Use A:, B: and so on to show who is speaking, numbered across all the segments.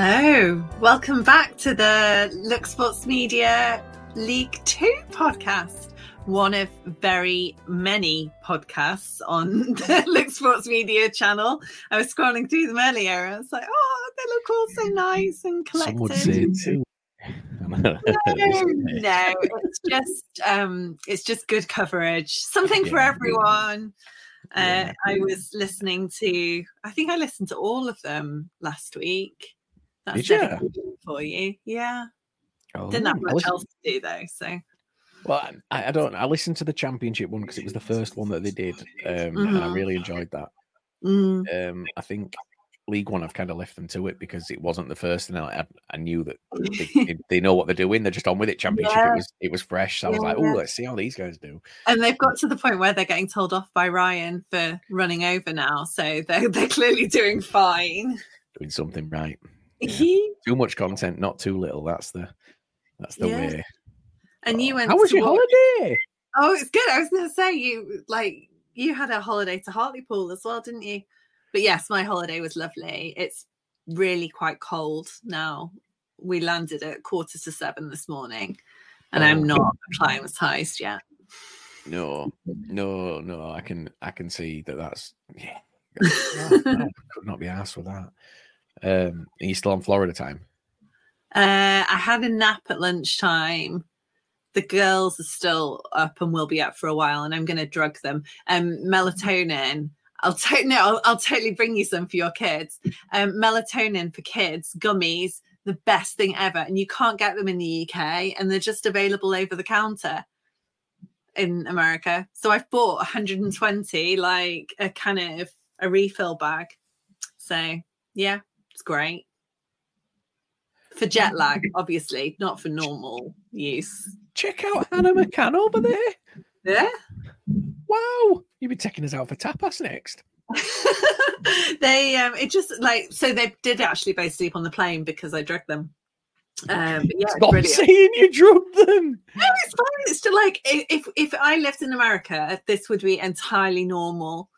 A: So, welcome back to the Look Sports Media League Two podcast, one of very many podcasts on the Look Sports Media channel. I was scrolling through them earlier and I was like, oh, they look all so nice and collected.
B: Some would say too.
A: no, no, it's just um, it's just good coverage. Something for everyone. Uh,
B: Yeah.
A: I was listening to. I think I listened to all of them last week. That's dedication for you. Yeah,
B: Oh,
A: didn't have much else to do though. So
B: Well, I, I don't. I listened to the championship one because it was the first one that they did, um, and I
A: Mhm.
B: really enjoyed that.
A: mm,
B: Um, I think League One, I've kind of left them to it because it wasn't the first, and I, I knew that they, they- know what they're doing. They're just on with it. Championship,
A: Yeah.
B: it was it was fresh. So I was like, oh,
A: Yeah.
B: let's see how these guys do.
A: and they've got to the point where they're getting told off by Ryan for running over now. So they're they're clearly doing fine.
B: Doing something right. Too much content, not too little. That's the that's the
A: Yeah.
B: way.
A: and you went.
B: How was your holiday?
A: Oh, it's good. I was going to say you like you had a holiday to Hartlepool as well, didn't you? But yes, my holiday was lovely. It's really quite cold now. We landed at quarter to seven this morning, and
B: Oh.
A: I'm not acclimatized yet.
B: No, no, no. I can I can see that. That's yeah. Oh, no, could not be asked with that. Um, are you still on Florida time?
A: Uh, I had a nap at lunchtime. The girls are still up and will be up for a while, and I'm going to drug them. Um, melatonin. I'll to- no, I'll, I'll totally bring you some for your kids. Um, melatonin for kids gummies, the best thing ever, and you can't get them in the UK, and they're just available over the counter in America. So I've bought 120, like a kind of a refill bag. So yeah, it's great for jet lag, obviously, not for normal use.
B: Check out Hannah McCann over there.
A: Yeah.
B: Wow, you'll be taking us out for tapas next.
A: they um it just like so they did actually both sleep on the plane because I drugged them. Um but yeah,
B: Stop
A: brilliant.
B: saying you drugged them.
A: No, it's fine. It's still like if if I lived in America, this would be entirely normal.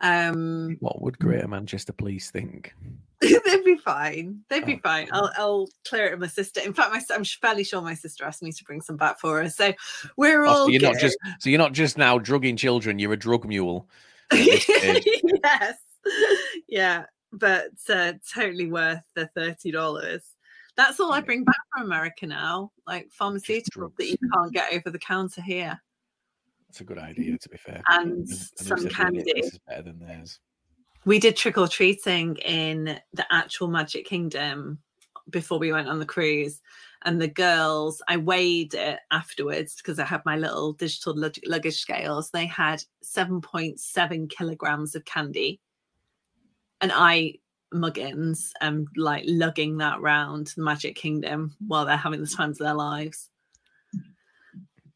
A: Um
B: What would Greater Manchester Police think?
A: they'd be fine. They'd be
B: Oh.
A: fine. I'll I'll clear it with my sister. In fact, my I'm fairly sure my sister asked me to bring some back for her. So we're
B: Oh,
A: all
B: so you're not just so you're not just now drugging children. You're a drug mule. at this stage.
A: yes. Yeah, but uh, totally worth the thirty dollars. That's all I bring back from America now, like pharmaceuticals that you can't get over the counter here.
B: That's a good idea, to be fair.
A: And
B: And-
A: some
B: who said that
A: candy.
B: This is better than theirs.
A: We did trick or treating in the actual Magic Kingdom before we went on the cruise. And the girls, I weighed it afterwards because I had my little digital lug- luggage scales. They had 7.7 kilograms of candy. And I, Muggins, am like lugging that round the Magic Kingdom while they're having the times of their lives.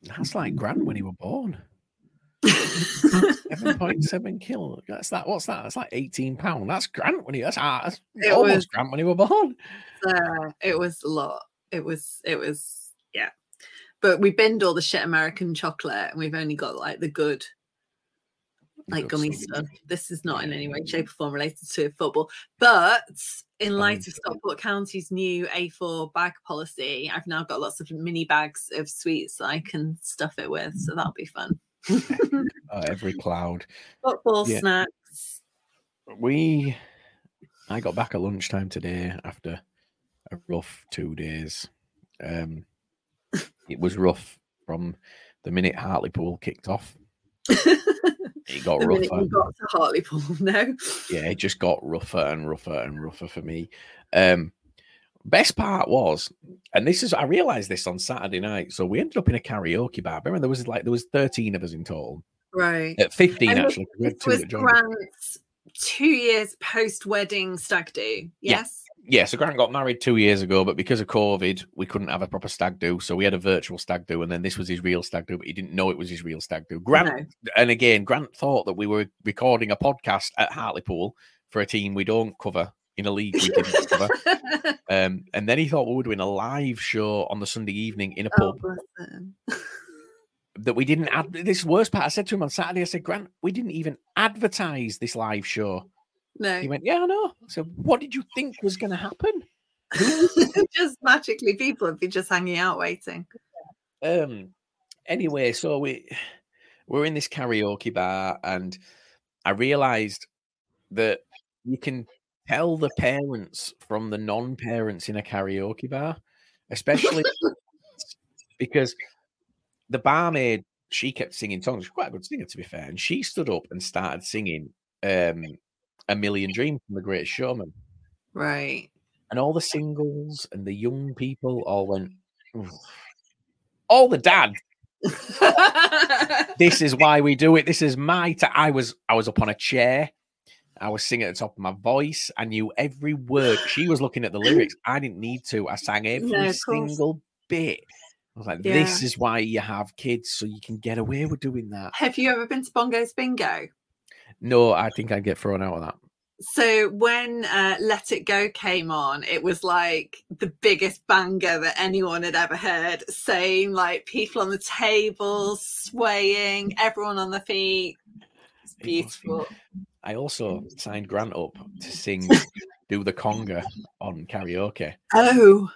B: That's like Grant when he were born. Seven point seven kilo. That's that. What's that? That's like eighteen pound. That's Grant when he. That's, that's
A: It
B: almost
A: was-
B: Grant when he were born.
A: uh, it was a lot. It was, it was, yeah. But we binned all the shit American chocolate and we've only got like the good, like
B: Good
A: gummy
B: stuff.
A: stuff. This is not in any way, shape, or form related to football. But in light of. Stockport County's new A4 bag policy, I've now got lots of mini bags of sweets that I can stuff it with. So that'll be fun.
B: Uh, every cloud.
A: Football
B: Yeah.
A: snacks.
B: We. I got back at lunchtime today after a rough two days. Um, it was rough from the minute Hartlepool kicked off. It got rougher.
A: you got to Hartlepool, now.
B: yeah, it just got rougher and rougher and rougher for me. Um, best part was, and this is I realized this on Saturday night. So we ended up in a karaoke bar. Remember, there was like there was thirteen of us in total.
A: Right.
B: At fifteen,
A: And
B: actually. 'cause we had
A: This
B: two
A: was
B: that joined us.
A: Grant's two years post wedding stag do.
B: Yeah.
A: Yes.
B: Yeah, so Grant got married two years ago, but because of COVID, we couldn't have a proper stag do. So we had a virtual stag do, and then this was his real stag do, but he didn't know it was his real stag do. Grant,
A: No.
B: and again, Grant thought that we were recording a podcast at Hartlepool for a team we don't cover in a league we didn't cover. Um, and then he thought we were doing a live show on the Sunday evening in a
A: Oh,
B: pub that we didn't add. This worst part, I said to him on Saturday, I said, Grant, we didn't even advertise this live show.
A: No.
B: He went, Yeah, I know. I said, What did you think was going to happen?
A: just magically, people would be just hanging out waiting.
B: Um. Anyway, so we we're in this karaoke bar, and I realised that you can tell the parents from the non-parents in a karaoke bar, especially because the barmaid she kept singing songs. She's quite a good singer, to be fair, and she stood up and started singing um, "A Million Dreams" from The Greatest Showman.
A: Right.
B: and all the singles and the young people all went. "Oof." All the dad. This is why we do it. This is my. T- I was. I was up on a chair. I was singing at the top of my voice. I knew every word. She was looking at the lyrics. I didn't need to. I sang every
A: No,
B: single bit. I was like, "This is why you have kids, so you can get away with doing that."
A: Have you ever been to Bongo's Bingo?
B: No, I think I'd get thrown out of that.
A: So when uh, Let It Go came on, it was like the biggest banger that anyone had ever heard. Same like people on the table swaying, everyone on their feet. It's
B: It
A: beautiful.
B: I also signed Grant up to sing, do the conga on karaoke.
A: Oh,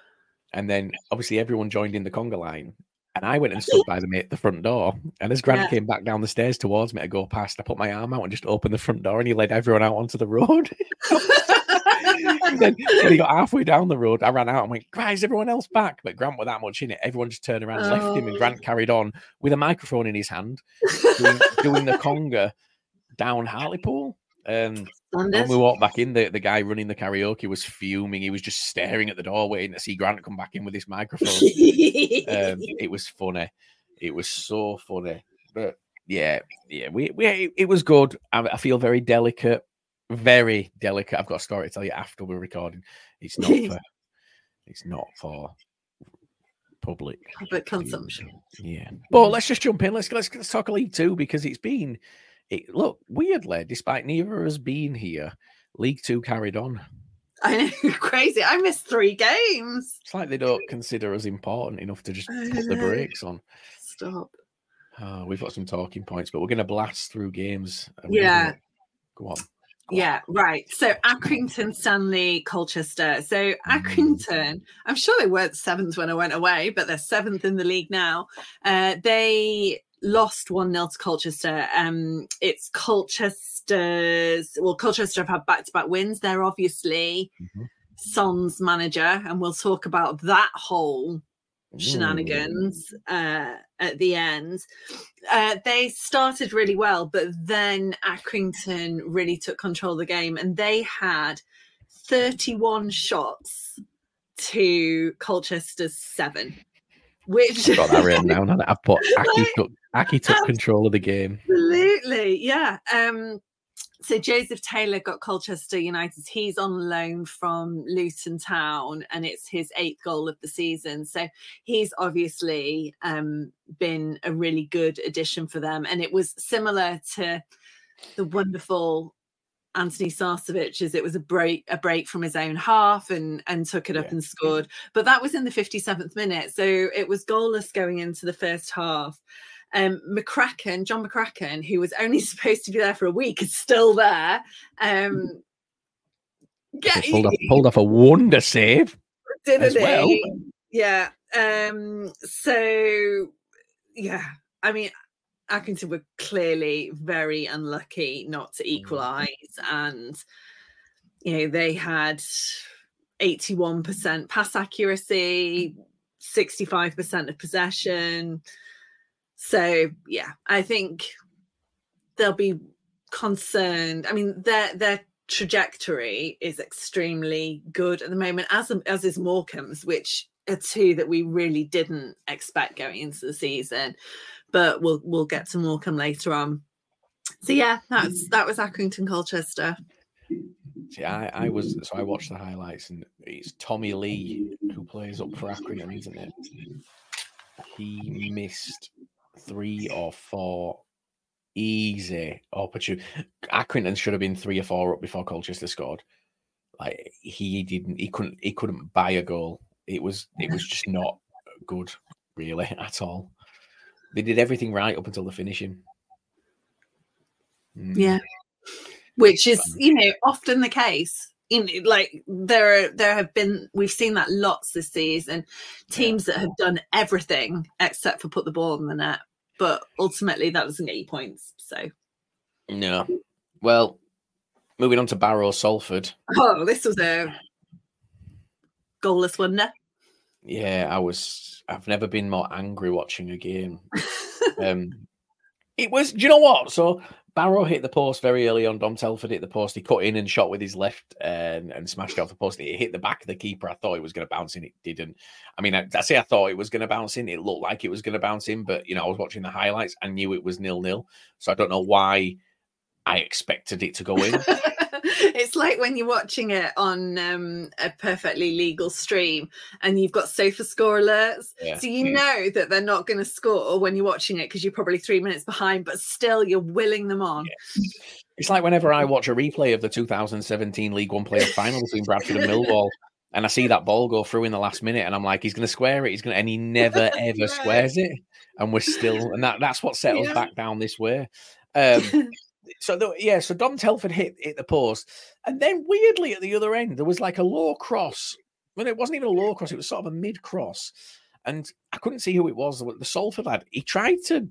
B: And then obviously everyone joined in the conga line. And I went and stood by the mate the front door. And as Grant
A: Yeah.
B: came back down the stairs towards me to go past, I put my arm out and just opened the front door and he led everyone out onto the road. then when he got halfway down the road, I ran out and went, Guys, everyone else back. But Grant was that much in it. Everyone just turned around and left him. And
A: Oh.
B: Grant carried on with a microphone in his hand, doing, doing the conga down Hartlepool. Um, when we walked back in, the, the guy running the karaoke was fuming. He was just staring at the door, waiting to see Grant come back in with his microphone. um, it was funny. It was so funny. But yeah, yeah, we, we it was good. I, I feel very delicate, very delicate. I've got a story to tell you after we're recording. It's not for, it's not for public
A: Public consumption.
B: yeah, but let's just jump in. Let's let's, let's talk League Two because it's been it look weirdly, despite neither of us being here, League Two carried on.
A: I know, crazy. I missed three games.
B: It's like they don't consider us important enough to just put the brakes on.
A: Stop.
B: Oh, we've got some talking points, but we're going to blast through games.
A: Yeah.
B: gonna- Go on. Go on.
A: Yeah, right. So Accrington, Stanley, Colchester. So
B: Mm.
A: Accrington, I'm sure they weren't seventh when I went away, but they're seventh in the league now. Uh, they lost 1 0 to Colchester. Um, it's Colchester's, well, Colchester have had back to back wins. They're obviously
B: Mhm.
A: Son's manager, and we'll talk about that whole shenanigans uh, at the end. Uh, they started really well, but then Accrington really took control of the game and they had 31 shots to Colchester's seven. Which
B: got that written down. I've put Aki took Aki took control of the game.
A: Absolutely, yeah. Um, so Joseph Taylor got Colchester United. He's on loan from Luton Town, and it's his eighth goal of the season. So he's obviously um, been a really good addition for them. And it was similar to the wonderful Antoni Sarcevic as it was a break a break from his own half and and took it up yeah. and scored. But that was in the 57th minute. So it was goalless going into the first half. Um, McCracken, John McCracken, who was only supposed to be there for a week, is still there. Um,
B: get, pulled, off, pulled off a wonder save. Didn't he? Well.
A: Yeah. Um, so yeah, I mean, Accrington were clearly very unlucky not to mm. equalise, and you know they had eighty-one percent pass accuracy, sixty-five percent of possession. So yeah, I think they'll be concerned. I mean, their their trajectory is extremely good at the moment, as as is Morecambe's, which are two that we really didn't expect going into the season but we'll we'll get to Morecambe later on. So yeah, that's that was Accrington Colchester.
B: See, I, I was so I watched the highlights and it's Tommy Leigh who plays up for Accrington, isn't it? He missed three or four easy opportunity. Accrington should have been three or four up before Colchester scored. Like he didn't, he couldn't, he couldn't buy a goal. It was, it was just not good, really, at all. They did everything right up until the finishing.
A: Mm. Yeah, which is you know often the case. In like there, there have been we've seen that lots this season. Teams yeah. that have done everything except for put the ball in the net, but ultimately that doesn't get you points. So
B: no. Well, moving on to Barrow Salford.
A: Oh, this was a goalless wonder.
B: Yeah, I was. I've never been more angry watching a game. um, it was. Do you know what? So Barrow hit the post very early on. Dom Telford hit the post. He cut in and shot with his left and, and smashed off the post. It hit the back of the keeper. I thought it was going to bounce in. It didn't. I mean, I, I say I thought it was going to bounce in. It looked like it was going to bounce in, but you know, I was watching the highlights. I knew it was nil nil. So I don't know why I expected it to go in.
A: it's like when you're watching it on um, a perfectly legal stream and you've got SofaScore alerts. Yeah. So you yeah. know that they're not going to score when you're watching it because you're probably three minutes behind, but still you're willing them on. Yeah.
B: It's like whenever I watch a replay of the 2017 League One playoff final between Bradford and Millwall. And I see that ball go through in the last minute, and I'm like, he's going to square it. He's going to, and he never ever squares it. And we're still, and that that's what settles us back down this way. Um, so the, yeah, so Dom Telford hit hit the post, and then weirdly at the other end there was like a low cross. Well, it wasn't even a low cross; it was sort of a mid cross, and I couldn't see who it was. The Salford lad. He tried to.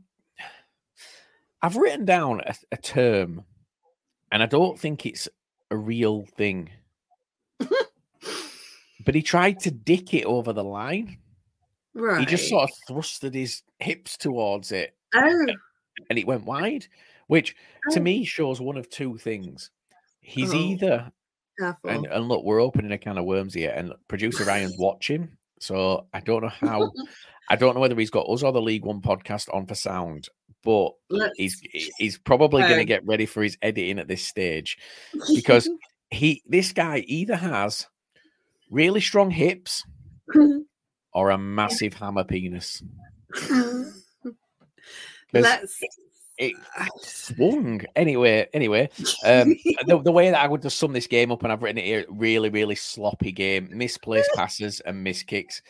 B: I've written down a, a term, and I don't think it's a real thing. but he tried to dick it over the line. Right. He just sort of thrusted his hips towards it.
A: Oh.
B: And it went wide which to oh. me shows one of two things. He's oh. either and, and, look, we're opening a can of worms here, and producer Ryan's watching. So I don't know how I don't know whether he's got us or the League One podcast on for sound, but Let's he's he's probably going to get ready for his editing at this stage because he this guy either has really strong hips or a massive hammer penis.
A: Let's
B: it swung anyway. Anyway, um, the, the, way that I would just sum this game up, and I've written it here, really, really sloppy game, misplaced passes and miss kicks.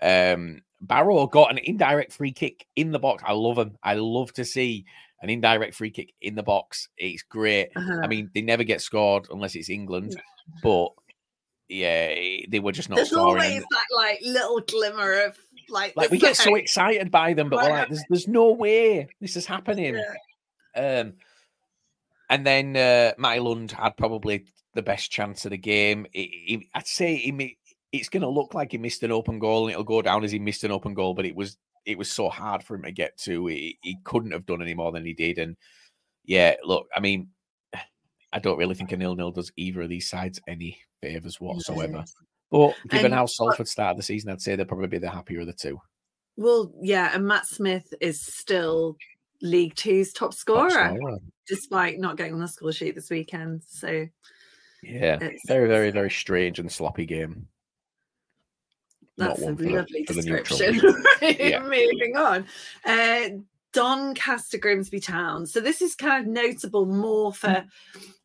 B: Um, Barrow got an indirect free kick in the box. I love him. I love to see an indirect free kick in the box. It's great. Uh-huh. I mean, they never get scored unless it's England, but yeah, they were just not
A: There's
B: scoring.
A: always that like little glimmer of like,
B: like we get so excited by them, but we're like, there's, there's no way this is happening. Yeah. Um, and then uh, Matty Lund had probably the best chance of the game. He, he, I'd say he, it's going to look like he missed an open goal, and it'll go down as he missed an open goal. But it was it was so hard for him to get to. He, he couldn't have done any more than he did. And yeah, look, I mean, I don't really think a nil nil does either of these sides any favors whatsoever. But given
A: And
B: how Salford started the season, I'd say they'll probably be the happier of the two.
A: Well, yeah, and Matt Smith is still League Two's top
B: Top
A: scorer,
B: scorer.
A: despite not getting on the score sheet this weekend. So
B: Yeah,
A: It's-
B: very, very, very strange and sloppy game.
A: That's a lovely description.
B: Yeah.
A: Moving on. Uh, Doncaster Grimsby Town. So this is kind of notable more for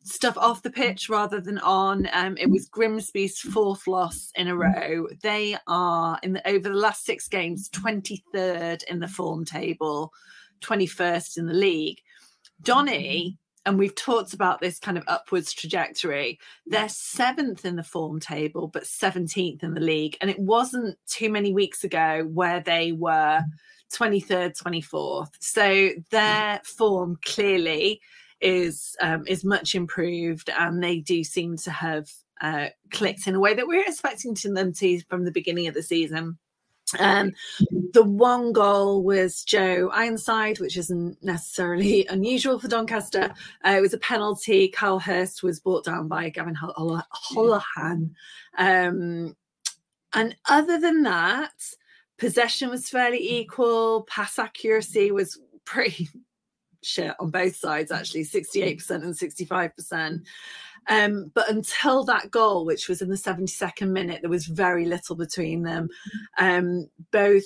A: stuff off the pitch rather than on. Um, it was Grimsby's fourth loss in a row. They are in the over the last six games, 23rd in the form table, 21st in the league. Donny, and we've talked about this kind of upwards trajectory. They're seventh in the form table, but 17th in the league. And it wasn't too many weeks ago where they were 23rd, 24th. So their form clearly is um, is much improved, and they do seem to have uh, clicked in a way that we we're expecting them to from the beginning of the season. Um, the one goal was Joe Ironside, which isn't necessarily unusual for Doncaster. Uh, it was a penalty. Kyle Hurst was brought down by Gavan Hol- Hol- Holohan. Um, and other than that, possession was fairly equal. Pass accuracy was pretty shit on both sides, actually 68% and 65%. Um, but until that goal, which was in the 72nd minute, there was very little between them. Um, both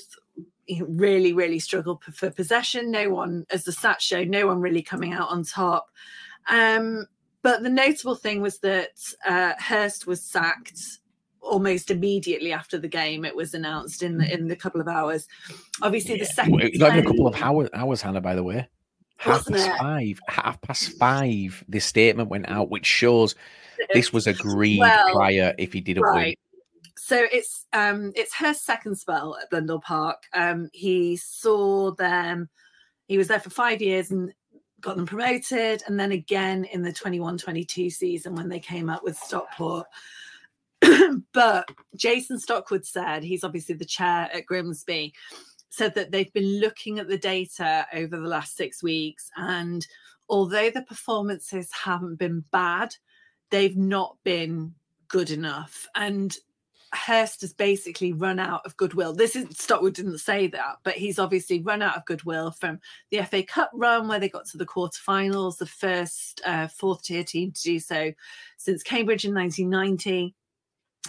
A: really, really struggled for possession. No one, as the stats show, no one really coming out on top. Um, but the notable thing was that uh, Hurst was sacked almost immediately after the game. It was announced in the in the couple of hours. Obviously, the second
B: Well, Not even a couple of hours, hours Hannah, by the way. Half
A: Wasn't
B: past
A: it?
B: five. Half past five. This statement went out, which shows this was agreed
A: Well,
B: prior if he didn't
A: right. So it's um it's her second spell at Blundell Park. Um he saw them he was there for 5 years and got them promoted and then again in the 21-22 season when they came up with Stockport. but Jason Stockwood said he's obviously the chair at Grimsby said that they've been looking at the data over the last 6 weeks and although the performances haven't been bad they've not been good enough. And Hurst has basically run out of goodwill. This is Stockwood didn't say that, but he's obviously run out of goodwill from the FA Cup run where they got to the quarterfinals, the first uh, fourth tier team to do so since Cambridge in 1990.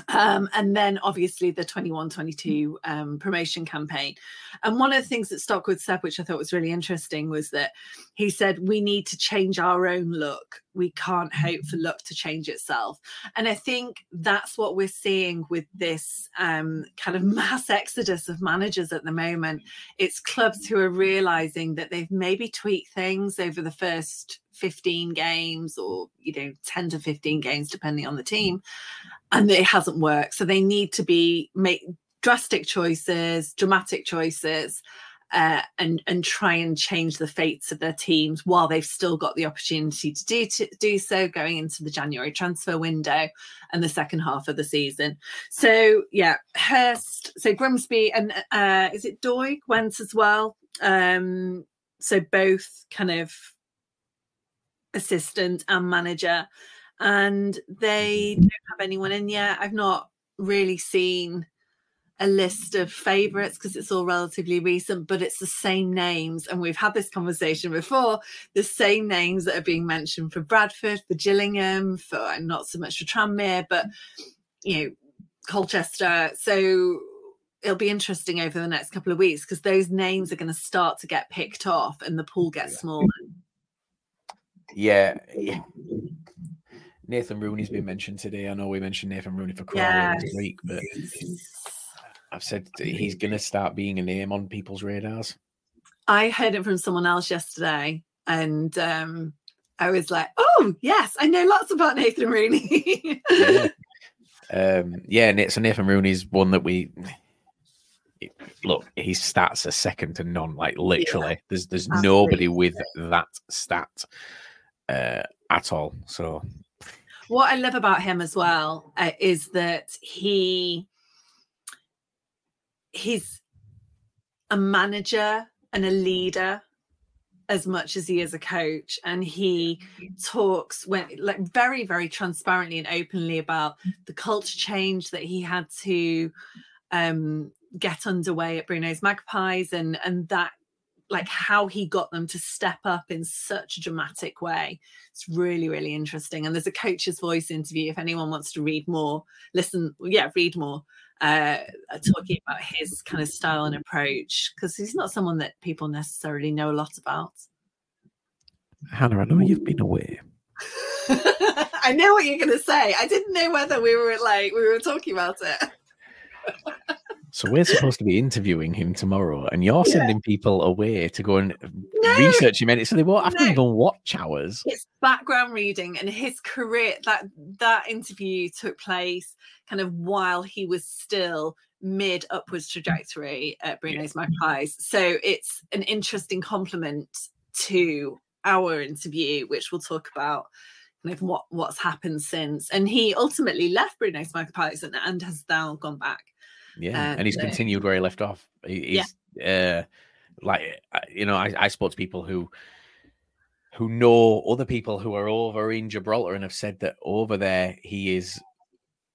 A: Um, and then obviously the 21 22 um, promotion campaign. And one of the things that Stockwood said, which I thought was really interesting, was that he said, We need to change our own look. We can't hope for luck to change itself. And I think that's what we're seeing with this um, kind of mass exodus of managers at the moment. It's clubs who are realizing that they've maybe tweaked things over the first 15 games or, you know, 10 to 15 games, depending on the team, and it hasn't worked. So they need to be make drastic choices, dramatic choices. Uh, and and try and change the fates of their teams while they've still got the opportunity to do to do so going into the January transfer window and the second half of the season. So yeah, Hurst, so Grimsby and uh, is it Doig went as well. Um, so both kind of assistant and manager, and they mm-hmm. don't have anyone in yet. I've not really seen a list of favorites because it's all relatively recent, but it's the same names. And we've had this conversation before the same names that are being mentioned for Bradford, for Gillingham, for and not so much for Tranmere, but you know, Colchester. So it'll be interesting over the next couple of weeks because those names are going to start to get picked off and the pool gets smaller.
B: Yeah. yeah. Nathan Rooney's been mentioned today. I know we mentioned Nathan Rooney for Crawley this week, but I've said he's going to start being a name on people's radars.
A: I heard it from someone else yesterday, and um, I was like, "Oh yes, I know lots about Nathan Rooney."
B: yeah. Um, yeah, so Nathan Rooney's one that we look. His stats are second to none. Like literally, there's there's nobody with that stat uh, at all. So
A: what I love about him as well uh, is that he he's a manager and a leader as much as he is a coach. And he talks when like very very transparently and openly about the culture change that he had to um get underway at Bruno's Magpies and and that like how he got them to step up in such a dramatic way. It's really, really interesting. And there's a coach's voice interview. If anyone wants to read more, listen, yeah, read more. Uh, talking about his kind of style and approach because he's not someone that people necessarily know a lot about.
B: Hannah, I know you've been away.
A: I know what you're going to say. I didn't know whether we were like we were talking about it.
B: So we're supposed to be interviewing him tomorrow, and you're sending people away to go and um, no, research him. and So they won't have no. to even watch ours.
A: It's background reading, and his career that that interview took place kind of while he was still mid upwards trajectory at Bruno's yeah. Magpies. So it's an interesting compliment to our interview, which we'll talk about kind of what what's happened since. And he ultimately left Bruno's Magpies and, and has now gone back.
B: Yeah, uh, and he's continued where he left off. He, he's yeah. uh, like uh, you know, I, I spoke to people who who know other people who are over in Gibraltar and have said that over there he is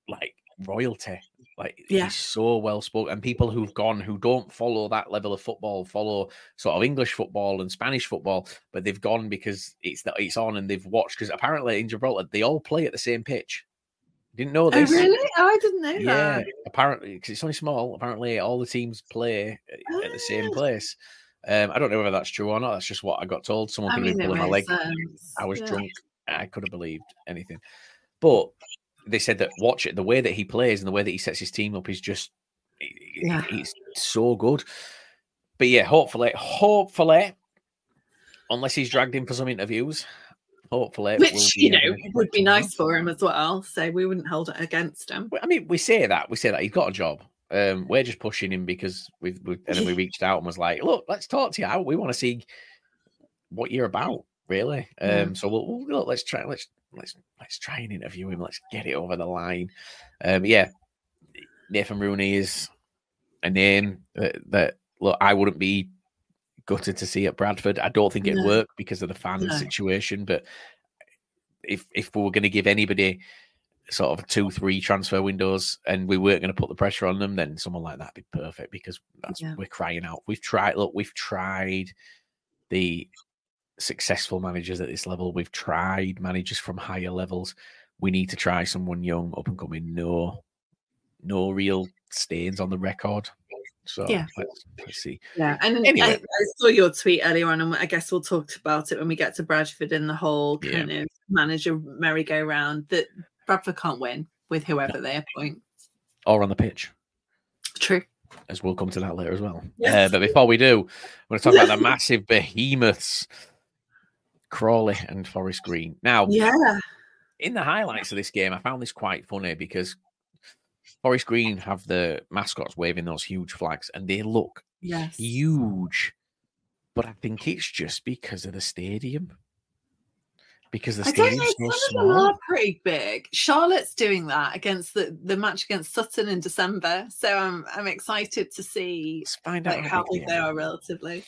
B: like royalty. Like yeah. he's so well spoken, and people who've gone who don't follow that level of football, follow sort of English football and Spanish football, but they've gone because it's that it's on and they've watched. Because apparently in Gibraltar they all play at the same pitch. Didn't know oh, this.
A: Oh, really? Oh, I didn't know
B: yeah,
A: that.
B: apparently, because it's only small. Apparently, all the teams play oh. at the same ah. place. Um, I don't know whether that's true or not. That's just what I got told. Someone could have pulling my leg. Sense. I was yeah. drunk. I could have believed anything. But they said that watch it. The way that he plays and the way that he sets his team up is just yeah. he's so good. But yeah, hopefully, hopefully, unless he's dragged in for some interviews, hopefully,
A: which you know would be nice for him as well. So we wouldn't hold it against him.
B: I mean, we say that we say that he's got a job. Um, we're just pushing him because we've, we've and then we reached out and was like, look, let's talk to you. We want to see what you're about, really. Um, yeah. so we'll, we'll, look, let's try let's let's let's try and interview him. Let's get it over the line. Um, yeah, Nathan Rooney is a name that, that look I wouldn't be gutted to see at Bradford. I don't think it'd no. work because of the fan no. situation. But if if we were going to give anybody sort of two, three transfer windows and we weren't going to put the pressure on them, then someone like that'd be perfect because that's yeah. we're crying out. We've tried. Look, we've tried the successful managers at this level. We've tried managers from higher levels. We need to try someone young, up and coming. No, no real stains on the record. So yeah, let's, let's see.
A: Yeah, and anyway. I, I, saw your tweet earlier on, and I guess we'll talk about it when we get to Bradford and the whole kind yeah. of manager merry-go-round. That Bradford can't win with whoever no. they appoint,
B: or on the pitch.
A: True.
B: As we'll come to that later as well. Yes. Uh, but before we do, we're going to talk about the massive behemoths Crawley and Forest Green. Now,
A: yeah,
B: in the highlights of this game, I found this quite funny because Forest Green have the mascots waving those huge flags, and they look yes. huge. But I think it's just because of the stadium. Because the stadium. stadium's so small.
A: Are pretty big. Charlotte's doing that against the, the match against Sutton in December, so I'm I'm excited to see
B: let's find out
A: like, how big they are relatively.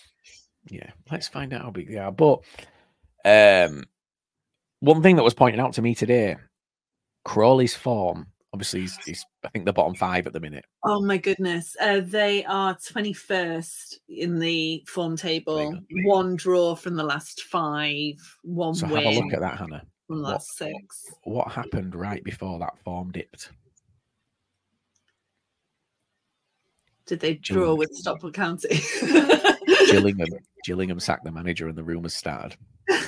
B: Yeah, let's find out how big they are. But um, one thing that was pointed out to me today, Crawley's form. Obviously, he's, he's I think the bottom five at the minute.
A: Oh my goodness, uh, they are twenty first in the form table. One draw from the last five. One
B: so
A: win.
B: have a look at that, Hannah.
A: From the last what, six.
B: What happened right before that form dipped?
A: Did they draw Gillingham. with Stockport County?
B: Gillingham, Gillingham sacked the manager, and the rumours started. it's,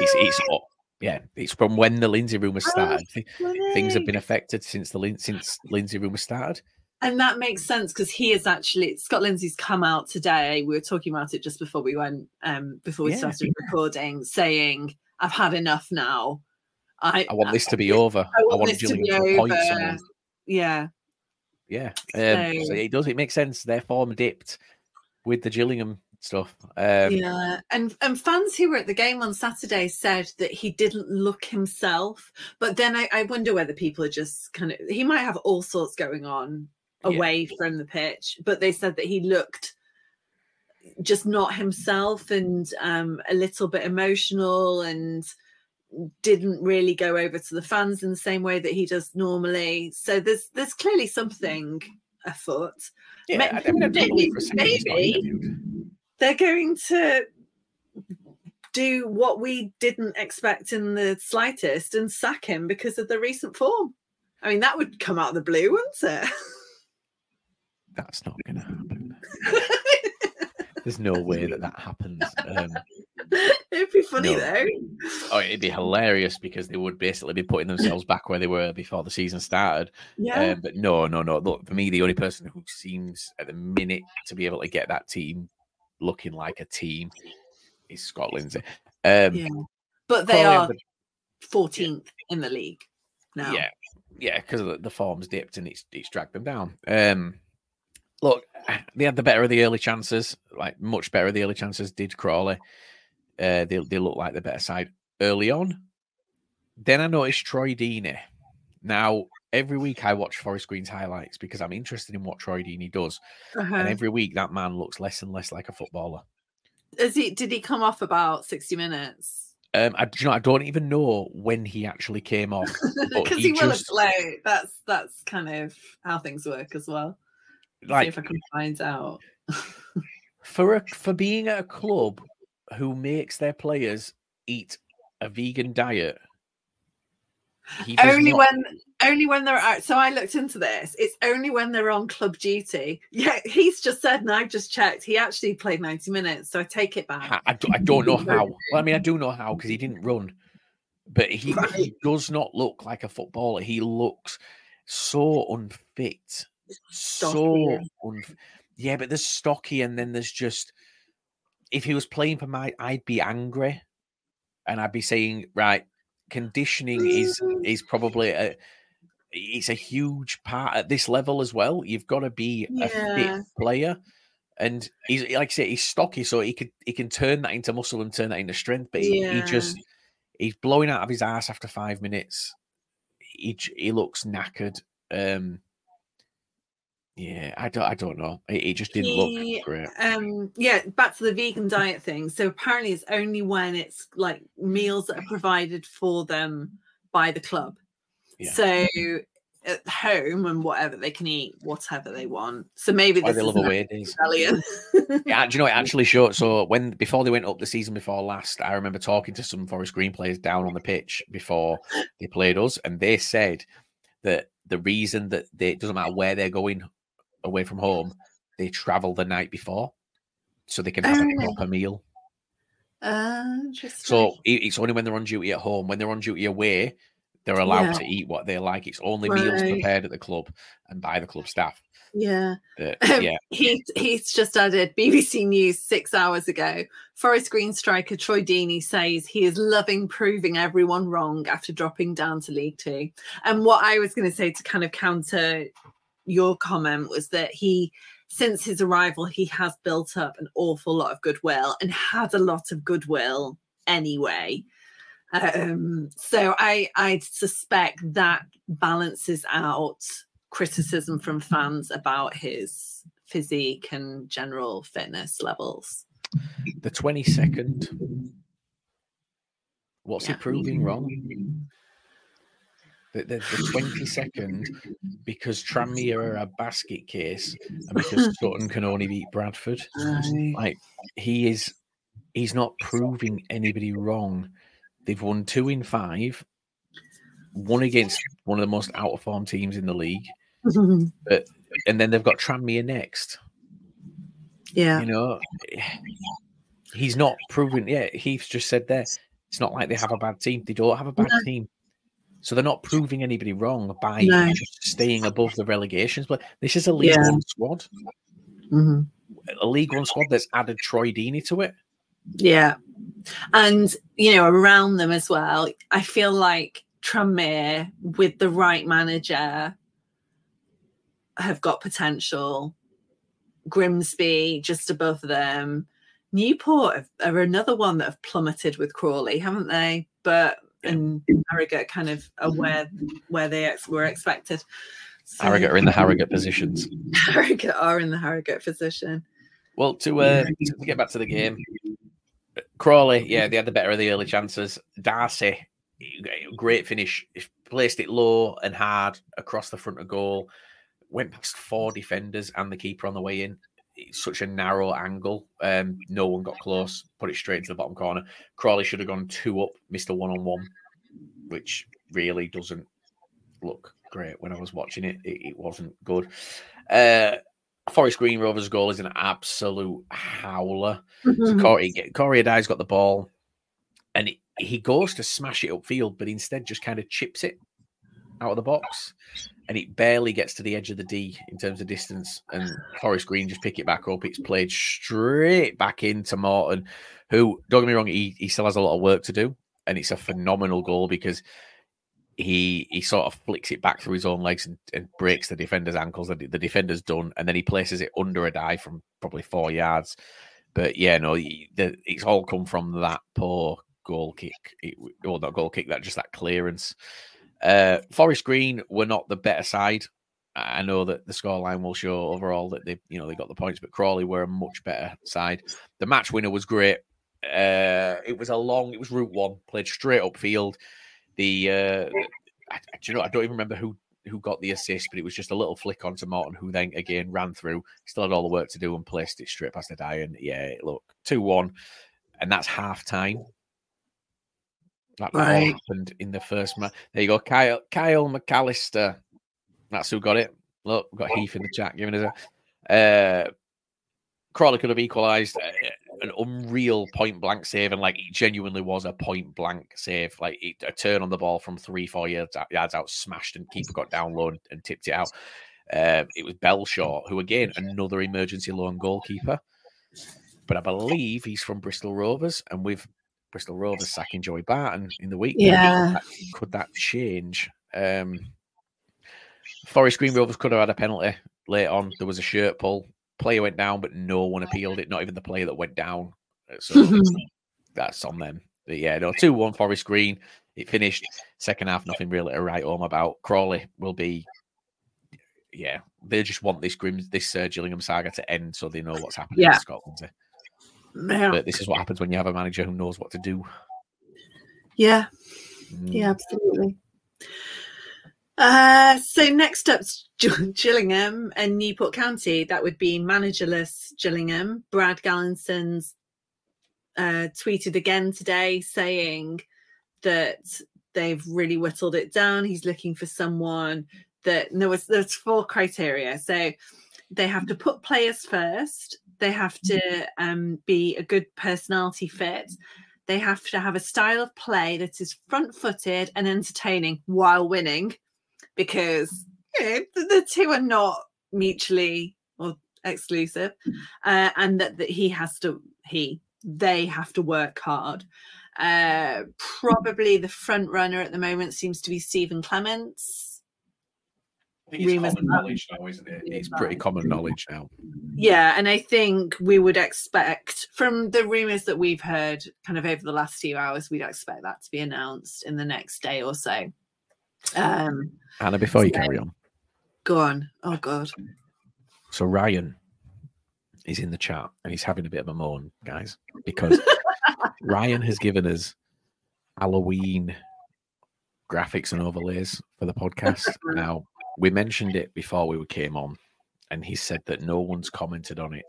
B: it's up. Yeah, it's from when the Lindsey rumor oh, started. Oh, Things have been affected since the since Lindsey rumor started.
A: And that makes sense because he is actually Scott Lindsey's come out today. We were talking about it just before we went, um, before we yeah. started recording, saying, "I've had enough now.
B: I, I want this to be over.
A: I want, I want to be over. Yeah,
B: yeah. Um, so, so it does. It makes sense. Their form dipped with the Gillingham stuff. Um,
A: yeah, and and fans who were at the game on Saturday said that he didn't look himself. But then I, I wonder whether people are just kind of he might have all sorts going on away yeah. from the pitch, but they said that he looked just not himself and um, a little bit emotional and didn't really go over to the fans in the same way that he does normally. So there's there's clearly something afoot.
B: Yeah, I mean, I don't believe for a second he's not
A: maybe
B: interviewed.
A: They're going to do what we didn't expect in the slightest and sack him because of the recent form. I mean, that would come out of the blue, wouldn't it?
B: That's not going to happen. There's no way that that happens. Um,
A: It'd be funny
B: No.
A: though.
B: oh, it'd be hilarious because they would basically be putting themselves back where they were before the season started.
A: Yeah.
B: Um, but no, no, no. Look, for me, the only person who seems at the minute to be able to get that team looking like a team is Scott Lindsey. Um,
A: yeah. But they are
B: the-
A: 14th in the league now.
B: Yeah, yeah, because the, the form's dipped and it's it's dragged them down. Um, look, they had the better of the early chances, like much better of the early chances. Did Crawley? Uh, they they look like the better side early on. Then I noticed Troy Deeney. Now every week I watch Forest Green's highlights because I'm interested in what Troy Deeney does,
A: Uh-huh.
B: and every week that man looks less and less like a footballer.
A: Is he did he come off about 60 minutes?
B: Um, I, you know, I don't even know when he actually came off.
A: Because
B: he
A: he, will have played. That's that's kind of how things work as well. See
B: Like
A: if I can find out.
B: for a, for being at a club who makes their players eat a vegan diet.
A: Only
B: not-
A: when only when they're out. So I looked into this. It's only when they're on club duty. Yeah, he's just said, and I've just checked. He actually played 90 minutes. So I take it back.
B: I, I do- I don't know how. Well, I mean, I do know how because he didn't run, but he, he does not look like a footballer. He looks so unfit, so
A: Stocky.
B: unf- yeah. But there's stocky, and then there's just if he was playing for my, I'd be angry, and I'd be saying, right, conditioning is is probably a it's a huge part at this level as well. You've got to be a
A: Yeah.
B: fit player. And he's like I say, he's stocky, so he could he can turn that into muscle and turn that into strength. But he, he just he's blowing out of his ass after five minutes. He he looks knackered. Um, yeah, I don't I don't know. He, he just didn't
A: He-
B: look great.
A: um yeah back to the vegan diet thing so apparently it's only when it's like meals that are provided for them by the club
B: Yeah.
A: so at home and whatever they can eat whatever they want so maybe this
B: they
A: is
B: love away days. Yeah, do you know it actually showed? So when before they went up the season before last, I remember talking to some Forest Green players down on the pitch before they played us, and they said that the reason that they it doesn't matter where they're going away from home, they travel the night before so they can have
A: Oh,
B: a proper meal.
A: uh, interesting.
B: So it's only when they're on duty at home. When they're on duty away, they're allowed
A: Yeah.
B: to eat what they like. It's only meals prepared at the club and by the club staff.
A: yeah
B: Uh, yeah,
A: he, he's just added BBC News six hours ago. Forest Green striker Troy Deeney says he is loving proving everyone wrong after dropping down to League Two. And what I was going to say to kind of counter your comment was that he, since his arrival, he has built up an awful lot of goodwill and had a lot of goodwill anyway. Um, so I I suspect that balances out criticism from fans about his physique and general fitness levels.
B: the twenty second. What's he proving wrong? The, the, the 20 second because Tranmere are a basket case and because Sutton can only beat Bradford. Like he is, he's not proving anybody wrong. They've won two in five, one against one of the most out of form teams in the league, but, and then they've got Tranmere next.
A: yeah.
B: You know, he's not proving. Yeah, Heath's just said there. It's not like they have a bad team. They don't have a bad
A: No.
B: team. So they're not proving anybody wrong by
A: No.
B: just staying above the relegations. But this is a League
A: Yeah.
B: One squad,
A: Mhm.
B: a League One squad that's added Troy Deeney to it.
A: Yeah. And, you know, around them as well, I feel like Tranmere, with the right manager, have got potential. Grimsby just above them. Newport are another one that have plummeted with Crawley, haven't they? But and Harrogate kind of are where where they ex- were expected. So-
B: Harrogate are in the Harrogate positions.
A: Harrogate are in the Harrogate position.
B: Well, to, uh, to get back to the game, Crawley, yeah, they had the better of the early chances. Darcy, great finish, placed it low and hard across the front of goal. Went past four defenders and the keeper on the way in. Such a narrow angle. Um, no one got close. Put it straight into the bottom corner. Crawley should have gone two up, missed a one on one, which really doesn't look great. When I was watching it, it, it wasn't good. Uh, Forest Green Rovers goal is an absolute howler. Mm-hmm. So Corey, Corey Addai's got the ball and it, he goes to smash it upfield, but instead just kind of chips it out of the box and it barely gets to the edge of the D in terms of distance. And Forest Green just pick it back up. It's played straight back into Morton, who, don't get me wrong, he, he still has a lot of work to do. And it's a phenomenal goal because he he sort of flicks it back through his own legs and, and breaks the defender's ankles. The, the, defender's done, and then he places it under Addai from probably four yards. But yeah, no, the, it's all come from that poor goal kick. It, well, not goal kick, that just that clearance. Uh, Forest Green were not the better side. I know that the scoreline will show overall that they, you know, they got the points, but Crawley were a much better side. The match winner was great. Uh, it was a long, it was route one, played straight upfield. The uh, I, do you know I don't even remember who who got the assist, but it was just a little flick onto Morton, who then again ran through, still had all the work to do and placed it straight past Addai. And yeah, look, two one, and that's half time. That right. happened in the first match. There you go, Kyle Kyle McAllister. That's who got it. Look, we've got Heath in the chat giving us a. Uh, Crawley could have equalised an unreal point blank save, and like it genuinely was a point blank save. Like it, a turn on the ball from three, four yards out, yards out smashed, and keeper got down low and, and tipped it out. Uh, it was Belshaw, who again another emergency loan goalkeeper, but I believe he's from Bristol Rovers, and with Bristol Rovers sacking Joey Barton in the week,
A: yeah,
B: could that, could that change? Um, Forest Green Rovers could have had a penalty late on. There was a shirt pull player went down, but no one appealed it. Not even the player that went down. Uh, so that's on them. But yeah, no, two one Forest Green. It finished second half. Nothing really to write home about. Crawley will be. Yeah, they just want this grim, this uh, Gillingham saga to end, so they know what's happening yeah. in Scotland. Yeah. But this is what happens when you have a manager who knows what to do.
A: Yeah, mm. yeah, absolutely. Uh, so next up's Gillingham and Newport County. That would be managerless Gillingham. Brad Galinson's uh, tweeted again today saying that they've really whittled it down. He's looking for someone that there was there's four criteria. So they have to put players first. They have to um, be a good personality fit. They have to have a style of play that is front footed and entertaining while winning because you know, the, the two are not mutually or exclusive, uh, and that, that he has to he they have to work hard. Uh, probably the front runner at the moment seems to be Stephen Clemence.
B: it's common knowledge now, isn't it? It's pretty common knowledge now.
A: Yeah, and I think we would expect from the rumors that we've heard kind of over the last few hours, we'd expect that to be announced in the next day or so. Um,
B: Anna, before you carry on,
A: go on. Oh God.
B: So Ryan is in the chat and he's having a bit of a moan, guys, because Ryan has given us Halloween graphics and overlays for the podcast. now we mentioned it before we came on, and he said that no one's commented on it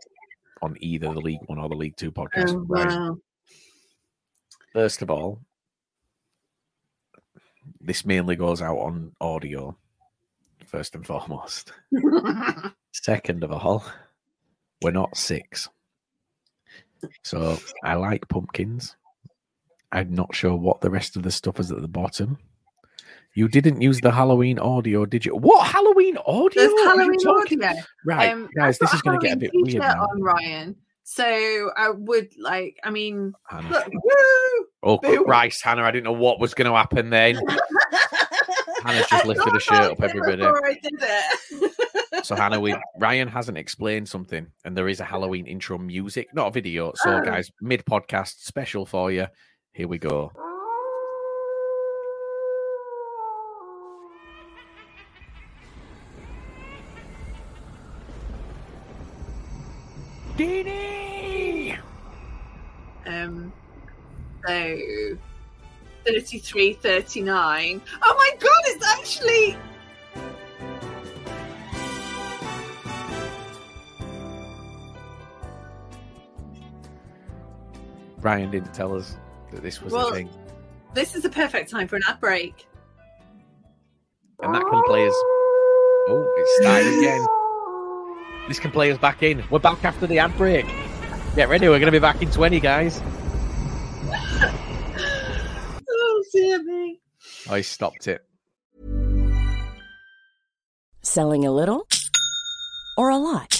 B: on either the League One or the League Two oh, podcast. Oh, wow. First of all, this mainly goes out on audio, first and foremost. Second of all, we're not six. So I like pumpkins. I'm not sure what the rest of the stuff is at the bottom. You didn't use the Halloween audio, did you? What Halloween audio?
A: There's Halloween audio.
B: Right, um, guys, this is going to get a bit weird now.
A: On Ryan, so I would like. I mean, look, woo!
B: Oh Christ, Hannah! I didn't know what was going to happen then. Hannah's just lifted a shirt up, everybody. I did it. so Hannah, we Ryan hasn't explained something, and there is a Halloween intro music, not a video. So, oh. guys, mid podcast special for you. Here we go. Dini!
A: Um, so 33, 39. Oh my god, it's actually.
B: Ryan didn't tell us that this was
A: Well-
B: a thing.
A: This is a perfect time for an ad break.
B: And that can play us. Oh, it's started again. This can play us back in. We're back after the ad break. Get ready, we're going to be back in 20, guys.
A: Oh, dear me.
B: I stopped it.
C: Selling a little or a lot?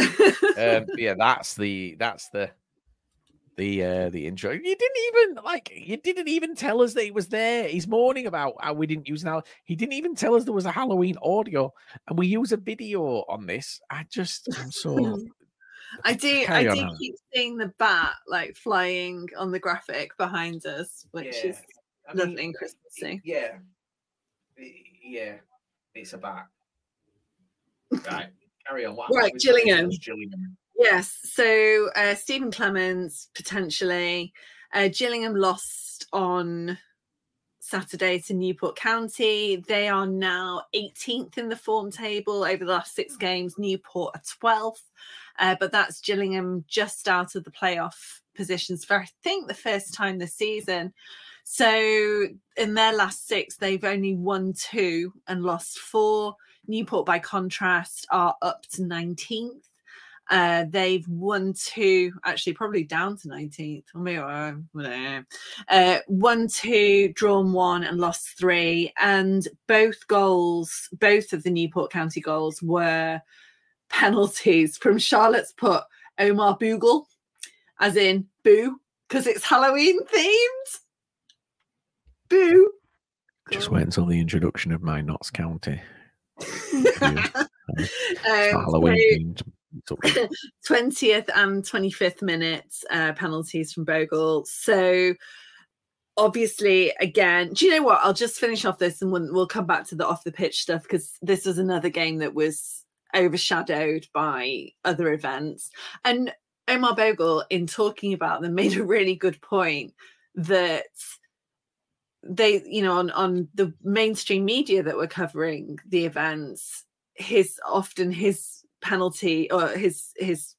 B: Um, yeah, that's the that's the the uh the intro. You didn't even like you didn't even tell us that he was there. He's mourning about how we didn't use now. He didn't even tell us there was a Halloween audio, and we use a video on this. I just I'm so
A: I do. I
B: Carry on,
A: do
B: Hannah.
A: keep seeing the bat like flying on the graphic behind us, which is lovely and Christmassy.
B: Yeah, yeah, it's a bat. Right, carry on. What
A: Right, Gillingham.
B: Gillingham.
A: Yes. So uh, Stephen Clemence potentially. Uh, Gillingham lost on Saturday to Newport County. They are now 18th in the form table over the last six games. Newport are 12th, uh, but that's Gillingham just out of the playoff positions for I think the first time this season. So in their last six, they've only won two and lost four. Newport, by contrast, are up to 19th. Uh, they've won two, actually, probably down to 19th. Or maybe, uh. Uh, won two, drawn one, and lost three. And both goals, both of the Newport County goals, were penalties from Charlotte's put Omar Boogle, as in boo, because it's Halloween themed. Boo.
B: Just wait until the introduction of my Notts County. Halloween
A: so- 20th and 25th minutes uh, penalties from Bogle. So obviously, again, do you know what? I'll just finish off this and we'll, we'll come back to the off the pitch stuff because this was another game that was overshadowed by other events. And Omar Bogle, in talking about them, made a really good point that they, you know, on, on the mainstream media that were covering the events, his often his penalty or his his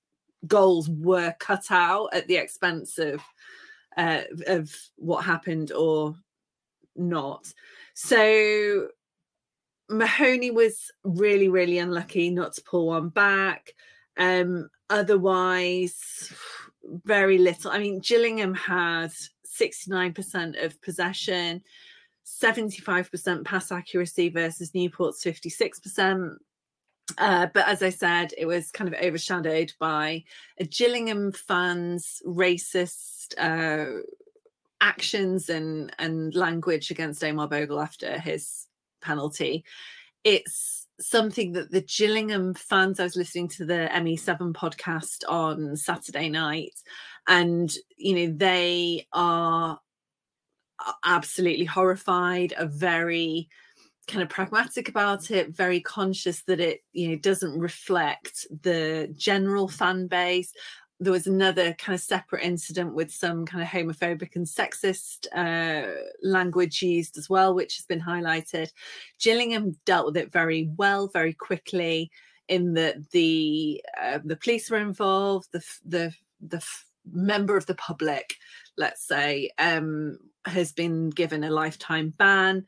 A: goals were cut out at the expense of uh, of what happened or not. So Mahoney was really really unlucky not to pull one back. Um, otherwise, very little. I mean, Gillingham had 69% of possession, 75% pass accuracy versus Newport's 56%. Uh, but as I said, it was kind of overshadowed by a Gillingham fans' racist uh, actions and and language against Omar Bogle after his penalty. It's something that the Gillingham fans. I was listening to the ME7 podcast on Saturday night, and you know they are absolutely horrified, are very kind of pragmatic about it very conscious that it you know doesn't reflect the general fan base there was another kind of separate incident with some kind of homophobic and sexist uh, language used as well, which has been highlighted. Gillingham dealt with it very well, very quickly, in that the uh, the police were involved, the the the member of the public, let's say, um, has been given a lifetime ban.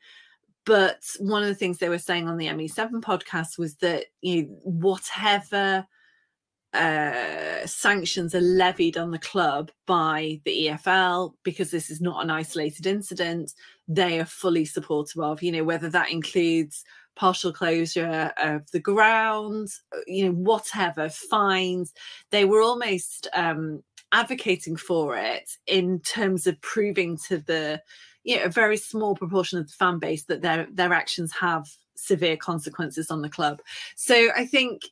A: But one of the things they were saying on the ME7 podcast was that you know, whatever uh, sanctions are levied on the club by the EFL because this is not an isolated incident. They are fully supportive of, you know, whether that includes partial closure of the ground, uh, you know, whatever, fines. They were almost um, advocating for it in terms of proving to the, you know, a very small proportion of the fan base that their their actions have severe consequences on the club. So I think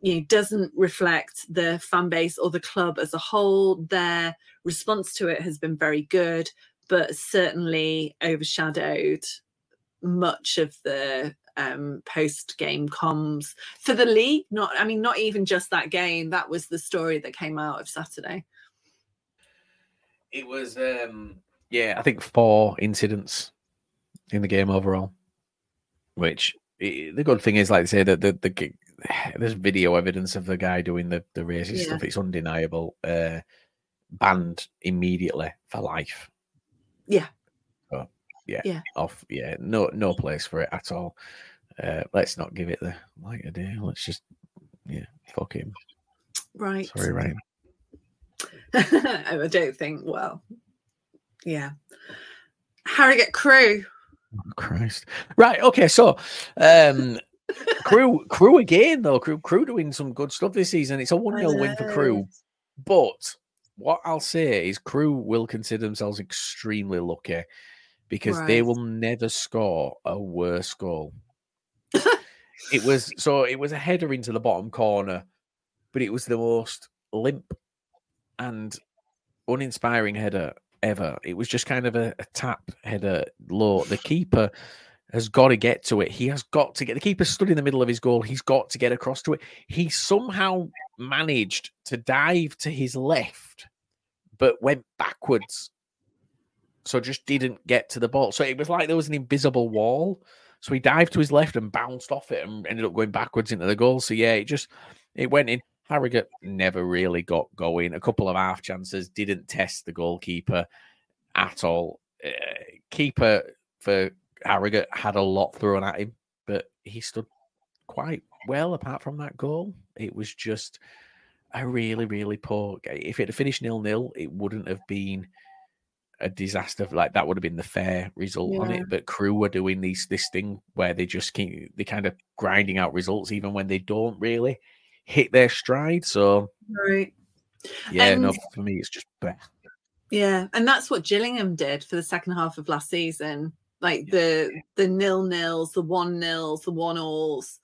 A: you know doesn't reflect the fan base or the club as a whole. Their response to it has been very good but certainly overshadowed much of the um, post game comms for the league. Not i mean not even just that game. That was the story that came out of saturday
B: it was um yeah i think four incidents in the game overall which the good thing is like I say that the, the there's video evidence of the guy doing the the racist yeah. stuff. It's undeniable. Uh, banned immediately for life.
A: Yeah.
B: So, yeah. Yeah. Off. Yeah. No. No place for it at all. Uh, let's not give it the light of day. Let's just yeah. Fuck him.
A: Right.
B: Sorry, Ryan.
A: I don't think. Well. Yeah. Harrogate Crewe.
B: Oh, Christ. Right. Okay. So, um, Crew, Crewe again though. Crewe, Crewe doing some good stuff this season. It's a one 0 win for Crewe, but what I'll say is Crewe will consider themselves extremely lucky because right. they will never score a worse goal. it was so it was a header into the bottom corner, but it was the most limp and uninspiring header ever. It was just kind of a, a tap header low. The keeper has got to get to it. He has got to get the keeper stood in the middle of his goal. He's got to get across to it. He somehow managed to dive to his left, but went backwards. So just didn't get to the ball. So it was like there was an invisible wall. So he dived to his left and bounced off it and ended up going backwards into the goal. So yeah, it just it went in. Harrogate never really got going. A couple of half chances didn't test the goalkeeper at all. Uh, keeper for Harrogate had a lot thrown at him, but he stood quite well apart from that goal. It was just a really, really poor. Game. If it had finished nil nil, it wouldn't have been a disaster. Like that would have been the fair result yeah. on it. But Crewe were doing these this thing where they just keep they kind of grinding out results even when they don't really hit their stride. So
A: right,
B: yeah, and, no, for me it's just best.
A: Yeah, and that's what Gillingham did for the second half of last season like the the nil nils, the one nils, the one alls.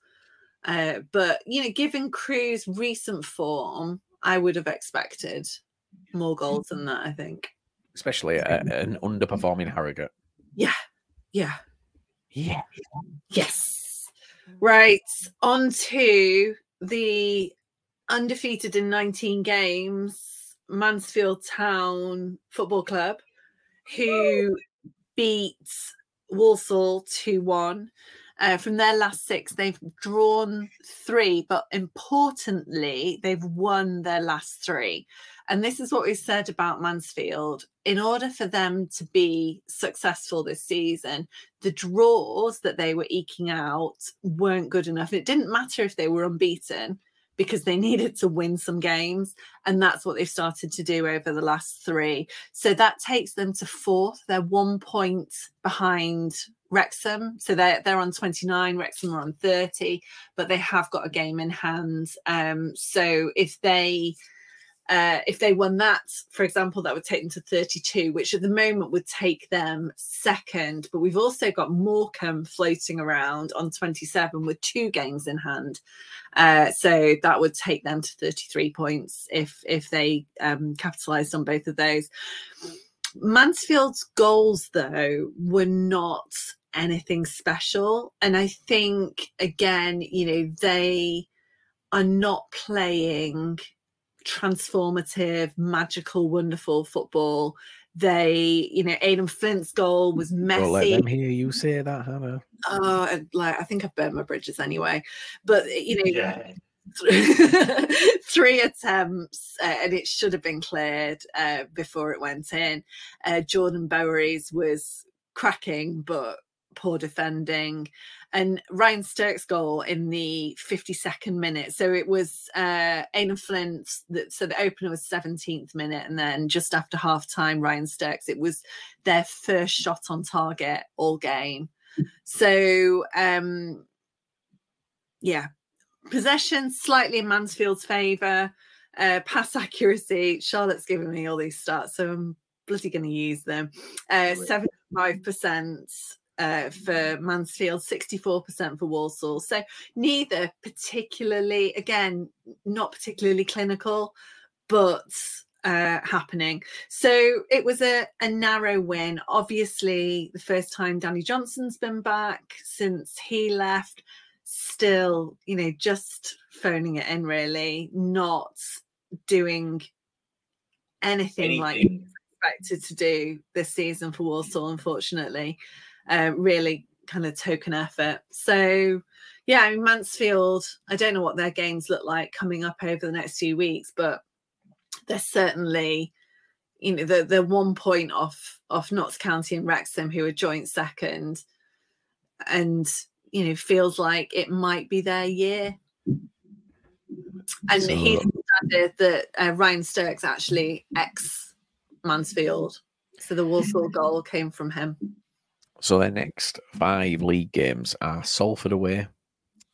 A: Uh, but you know, given Crewe's recent form, I would have expected more goals than that. I think,
B: especially a, an underperforming Harrogate.
A: Yeah, yeah,
B: yeah,
A: yes. Right on to the undefeated in 19 games Mansfield Town Football Club, who beat Walsall 2 1. Uh, from their last six, they've drawn three, but importantly, they've won their last three. And this is what we said about Mansfield. In order for them to be successful this season, the draws that they were eking out weren't good enough. It didn't matter if they were unbeaten because they needed to win some games. And that's what they've started to do over the last three. So that takes them to fourth. They're one point behind Wrexham. So they're, they're on 29, Wrexham are on 30, but they have got a game in hand. Um, so if they uh, if they won that, for example, that would take them to 32, which at the moment would take them second. But we've also got Morecambe floating around on 27 with two games in hand. Uh, so that would take them to 33 points if if they um, capitalised on both of those. Mansfield's goals, though, were not anything special. And I think, again, you know, they are not playing transformative, magical, wonderful football. They, you know, Aden Flint's goal was messy.
B: Don't let them hear you say that, Hannah.
A: Oh, like I think I've burned my bridges anyway. But you know,
B: Yeah.
A: three attempts, uh, and it should have been cleared uh, before it went in. Uh, Jordan Bowery's was cracking, but poor defending. And Ryan Stirk's goal in the 52nd minute. So it was uh, Aden Flint. That, so the opener was 17th minute, and then just after half time, Ryan Stirk's. It was their first shot on target all game. So um, yeah, possession slightly in Mansfield's favour. Uh, pass accuracy. Charlotte's giving me all these stats, so I'm bloody going to use them. Uh, Seventy-five percent uh, for Mansfield, sixty-four percent for Walsall. So neither particularly, again, not particularly clinical, but uh, happening. So it was a, a narrow win. Obviously, the first time Danny Johnson's been back since he left still, you know, just phoning it in, really, not doing anything, like expected to do this season for Walsall, unfortunately. Uh, really kind of token effort. So, yeah, I mean, Mansfield, I don't know what their games look like coming up over the next few weeks, but they're certainly, you know, they're, they're one point off off Notts County and Wrexham, who are joint second. And you know, feels like it might be their year. And
B: So-
A: he's decided that uh, Ryan Stirk's actually ex Mansfield. So the Walsall goal came from him.
B: So their next five league games are Salford away,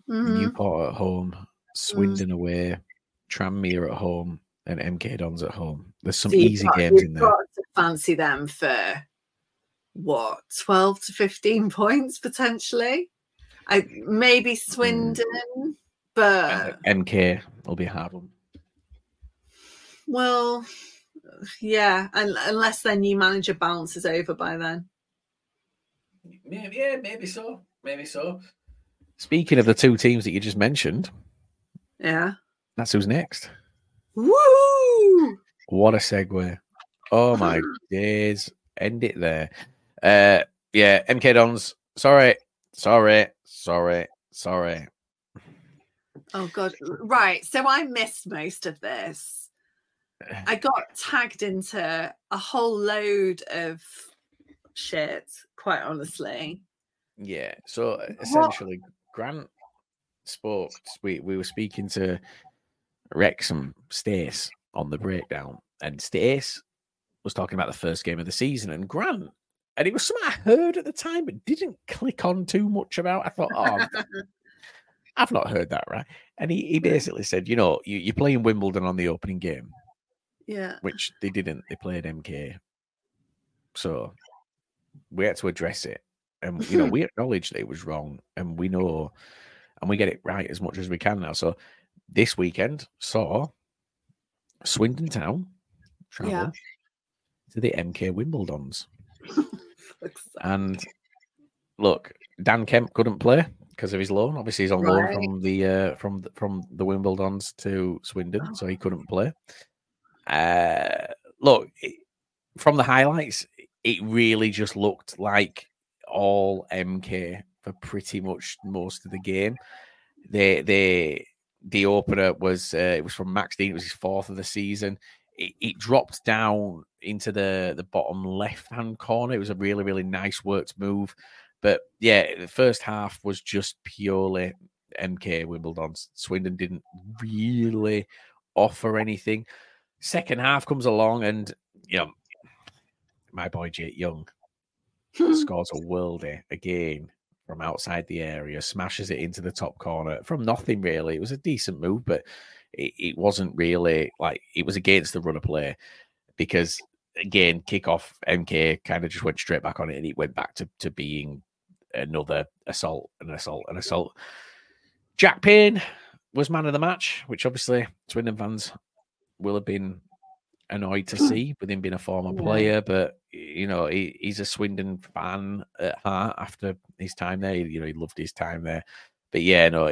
A: Mhm.
B: Newport at home, Swindon away, Tranmere at home, and MK Dons at home. There's some
A: So
B: easy
A: got-
B: games in there.
A: got to fancy them for what 12 to 15 points potentially. I maybe Swindon, but
B: MK will be a hard one.
A: well, yeah, un- unless their new manager bounces over by then.
B: Maybe, yeah, maybe so. Maybe so. Speaking of the two teams that you just mentioned,
A: Yeah.
B: that's who's next.
A: Woo!
B: What a segue. Oh my days. End it there. Uh yeah, MK Dons. Sorry. Sorry. Sorry. Sorry.
A: Oh god. Right. So I missed most of this. I got tagged into a whole load of shit, quite honestly.
B: Yeah. So uh, essentially Grant spoke we we were speaking to Rex and Stace on the breakdown, and Stace was talking about the first game of the season and Grant and it was something I heard at the time but didn't click on too much about. I thought, oh I've not heard that, right? And he, he basically said, you know, you, you're playing Wimbledon on the opening game,
A: Yeah.
B: which they didn't. They played MK. So we had to address it. And, you know, we acknowledge that it was wrong and we know and we get it right as much as we can now. So this weekend saw Swindon Town travel
A: Yeah.
B: to the MK Wimbledons. And look, Dan Kemp couldn't play because of his loan. Obviously, he's on loan from the uh, from the, from the Wimbledons to Swindon, so he couldn't play. Uh, look, from the highlights, it really just looked like all MK for pretty much most of the game. They they the opener was uh, it was from Max Dean. It was his fourth of the season. It, it dropped down into the the bottom left hand corner. It was a really really nice worked move. But yeah, the first half was just purely MK Wimbledon. Swindon didn't really offer anything. Second half comes along, and you know, my boy Jake Young hmm. scores a worldie again from outside the area, smashes it into the top corner from nothing really. It was a decent move, but it, it wasn't really like it was against the run of play because again, kickoff MK kind of just went straight back on it and it went back to, to being another assault, an assault, an assault. Jack Payne was man of the match, which obviously Swindon fans will have been annoyed to hmm. see with him being a former
A: Yeah.
B: player, but you know, he, he's a Swindon fan at heart after his time there. You know, he loved his time there. But yeah, no,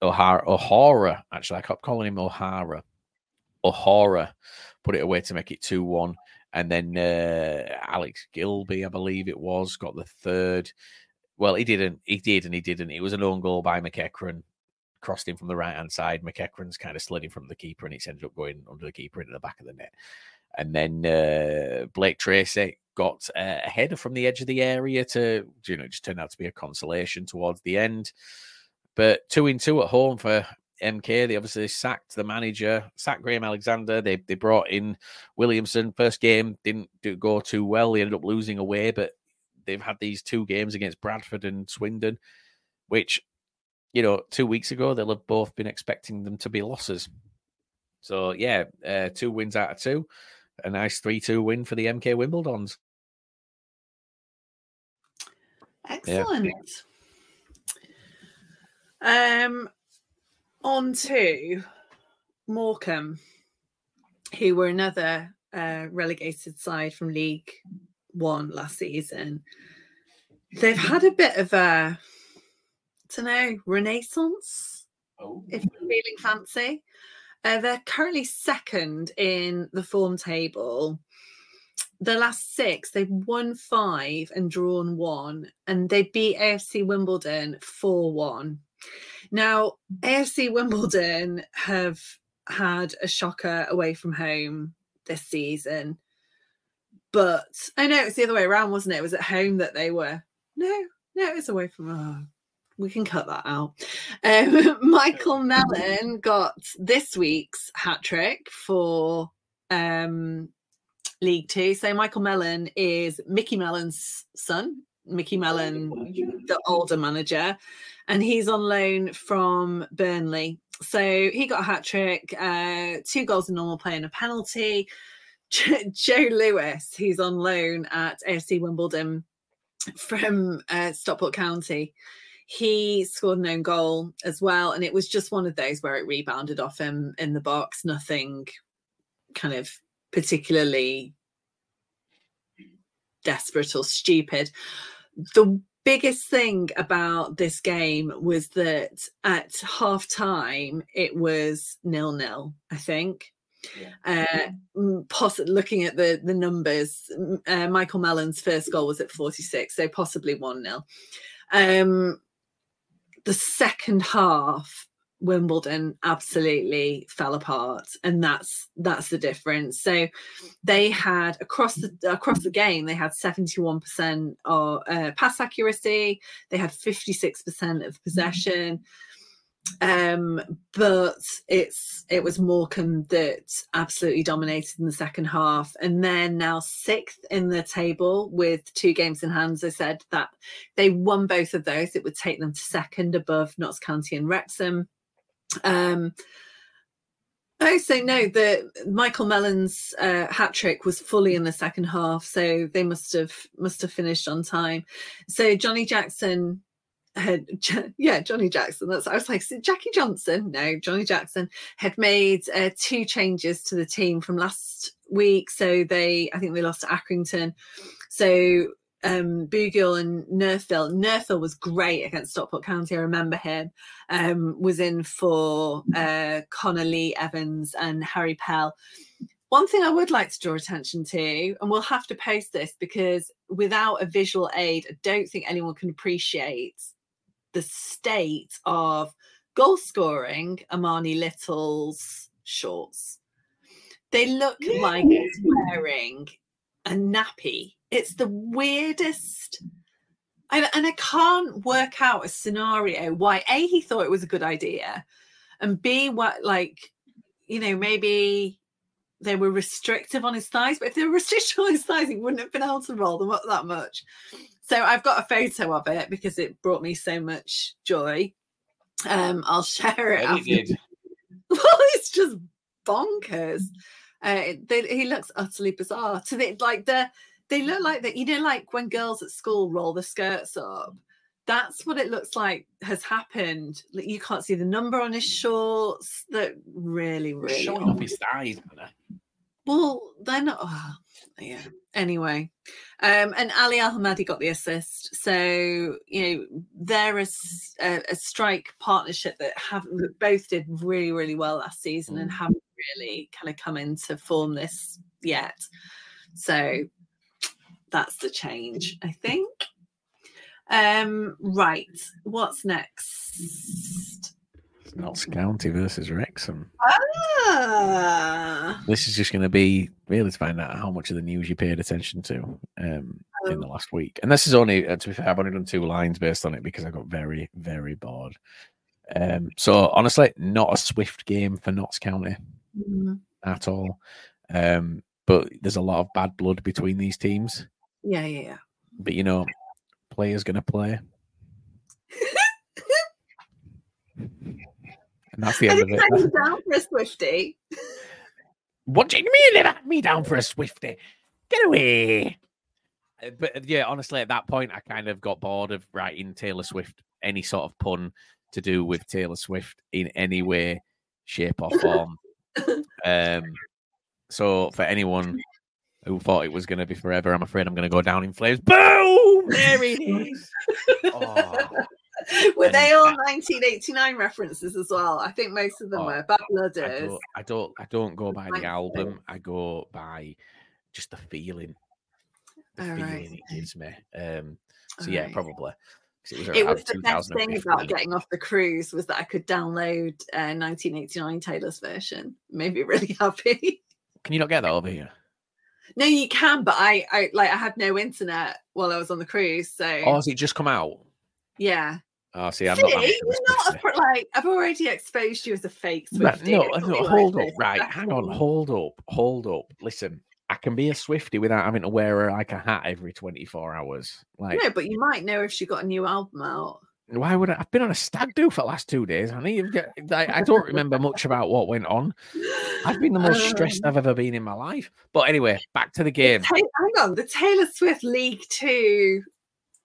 B: O'Hara, O'Hara, actually, I kept calling him O'Hara. O'Hara put it away to make it 2 1. And then uh, Alex Gilbey, I believe it was, got the third. Well, he didn't. He did and he didn't. It was an own goal by McEachran, crossed in from the right hand side. McEachran's kind of slid from the keeper and it's ended up going under the keeper into the back of the net. And then uh, Blake Tracy got uh, a header from the edge of the area to, you know, just turned out to be a consolation towards the end. But two in two at home for MK. They obviously sacked the manager, sacked Graham Alexander. They they brought in Williamson. First game didn't do, go too well. They ended up losing away, but they've had these two games against Bradford and Swindon, which you know two weeks ago they'll have both been expecting them to be losses. So yeah, uh, two wins out of two, a nice three-two win for the MK Wimbledons.
A: Excellent. Yeah. Um, on to Morecambe, who were another uh, relegated side from League One last season. They've had a bit of a, I don't know, renaissance, oh. if you're feeling fancy. Uh, they're currently second in the form table. The last six, they've won five and drawn one, and they beat AFC Wimbledon 4 1. Now, AFC Wimbledon have had a shocker away from home this season. But I know it's the other way around, wasn't it? It was at home that they were. No, no, it's away from. Oh, we can cut that out. Um, Michael Mellon got this week's hat trick for um, League Two. So Michael Mellon is Mickey Mellon's son. Mickey Mellon, the older manager, and he's on loan from Burnley. So he got a hat trick, uh, two goals in normal play and a penalty. Joe Lewis, he's on loan at AFC Wimbledon from uh, Stockport County. He scored an own goal as well, and it was just one of those where it rebounded off him in the box. Nothing kind of particularly desperate or stupid. The biggest thing about this game was that at half time it was nil nil i think yeah. uh possibly looking at the the numbers uh, michael mellon's first goal was at 46 so possibly 1 nil um the second half Wimbledon absolutely fell apart, and that's that's the difference. So they had across the across the game they had seventy one percent of uh, pass accuracy, they had fifty six percent of possession, um, but it's it was Morecambe that absolutely dominated in the second half, and then now sixth in the table with two games in hand. They said that they won both of those, it would take them to second above Notts County and Wrexham. Um, Oh, so no, the Michael Mellon's uh, hat trick was fully in the second half, so they must have must have finished on time. So Johnny Jackson had, yeah, Johnny Jackson. That's I was like Jackie Johnson. No, Johnny Jackson had made uh, two changes to the team from last week. So they, I think they lost to Accrington. So um, Bugiel and Neufville. Neufville was great against Stockport County. I remember him. Um, was in for uh, Connor Lee Evans and Harry Pell. One thing I would like to draw attention to, and we'll have to post this because without a visual aid, I don't think anyone can appreciate the state of goal scoring Armani Little's shorts. They look like he's wearing a nappy it's the weirdest. And, and I can't work out a scenario why A, he thought it was a good idea, and B, what, like, you know, maybe they were restrictive on his thighs, but if they were restrictive on his thighs, he wouldn't have been able to roll them up that much. So I've got a photo of it because it brought me so much joy. Um, I'll share it. well, it's just bonkers. Uh, they, he looks utterly bizarre. To the like the they look like that. You know, like when girls at school roll the skirts up. That's what it looks like has happened. Like you can't see the number on his shorts. That really, really
B: showing off his thighs.
A: Well, they're not. Oh, yeah. Anyway, um, and Ali Al-Hamadi got the assist. So you know they're a, a, a strike partnership that have both did really, really well last season mm. and haven't really kind of come into form this yet. So that's the change, I think. Um, right. What's next?
B: Notts County versus Wrexham.
A: Ah,
B: This is just going to be really to find out how much of the news you paid attention to um, in the last week. And this is only, uh, to be fair, I've only done two lines based on it because I got very, very bored. Um, so honestly, not a swift game for Notts County
A: mm,
B: at all. Um, but there's a lot of bad blood between these teams.
A: yeah, yeah, yeah.
B: But you know, players going to play. And that's the end of it.
A: I'm down for a Swifty.
B: What do you mean let me down for a Swifty? Get away. Uh, But uh, yeah, honestly, at that point, I kind of got bored of writing Taylor Swift any sort of pun to do with Taylor Swift in any way, shape, or form. um, so for anyone who thought it was going to be forever, I'm afraid I'm going to go down in flames. Boom! There it is. Oh,
A: Were
B: And
A: they all 1989 references as well? I think most of them
B: Oh,
A: were. Bad
B: I
A: Blooders.
B: don't, I don't, I don't go by the album. I go by just the feeling, the
A: All
B: feeling
A: right,
B: it gives me. Um, so
A: All
B: yeah,
A: right.
B: probably. 'Cause It was,
A: It was the best thing about getting off the cruise was that I could download uh, 1989 Taylor's version. Made me really happy.
B: Can you not get that over here?
A: No, you can, but I, I like I had no internet while I was on the cruise, so
B: Oh, has it just come out?
A: yeah.
B: Oh, see, I'm
A: See,
B: not. that much of a
A: you're not a, like I've already exposed you as a fake Swiftie.
B: no, no,
A: like
B: hold up, right, hang on, hold up, hold up. Listen, I can be a Swifty without having to wear like a hat every 24 hours. Like,
A: No, but you might know if she got a new album out.
B: Why would I? I've been on a stag do for the last two days. I need. I, I don't remember much about what went on. I've been the most stressed
A: Um,
B: I've ever been in my life. But anyway, back to the
A: the
B: game.
A: Ta- hang on, the Taylor Swift League Two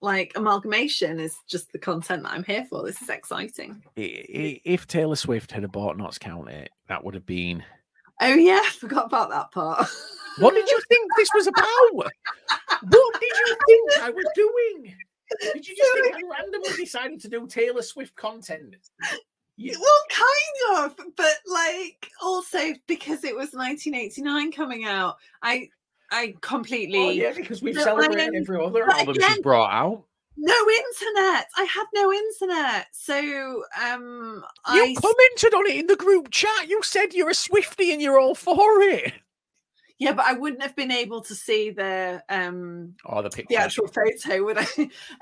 A: like amalgamation is just the content that I'm here for. This is exciting.
B: If Taylor Swift had bought Notts County, that would have been.
A: Oh yeah, I forgot about that part.
B: What did you think this was about? What did you think I was doing? Did you just think I randomly decided to do Taylor Swift content? You-
A: well, kind of, but like also because it was 1989 coming out, I I completely
B: Oh, yeah, because we've celebrated
A: then-
B: every other album she's brought out.
A: no internet. I had no internet, so um,
B: You
A: I
B: commented on it in the group chat. You said you're a Swifty and you're all for it.
A: Yeah, but I wouldn't have been able to see the um
B: Oh, the picture.
A: the actual photo, would I?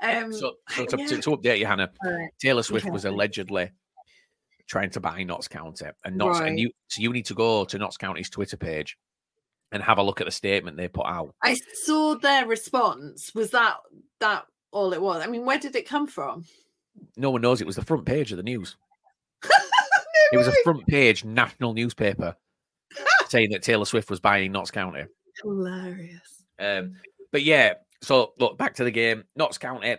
A: Um,
B: So, so to,
A: yeah.
B: to, to update you, Hannah,
A: Alright.
B: Taylor Swift
A: Okay.
B: was allegedly trying to buy Notts County, and Notts,
A: Right.
B: and you, so you need to go to Notts County's Twitter page and have a look at the statement they put out.
A: I saw their response. Was that that all it was? I mean, where did it come from?
B: No one knows it was the front page of the news. It was a front page national newspaper saying that Taylor Swift was buying Notts County.
A: Hilarious.
B: Um, but yeah, so look back to the game. Notts County.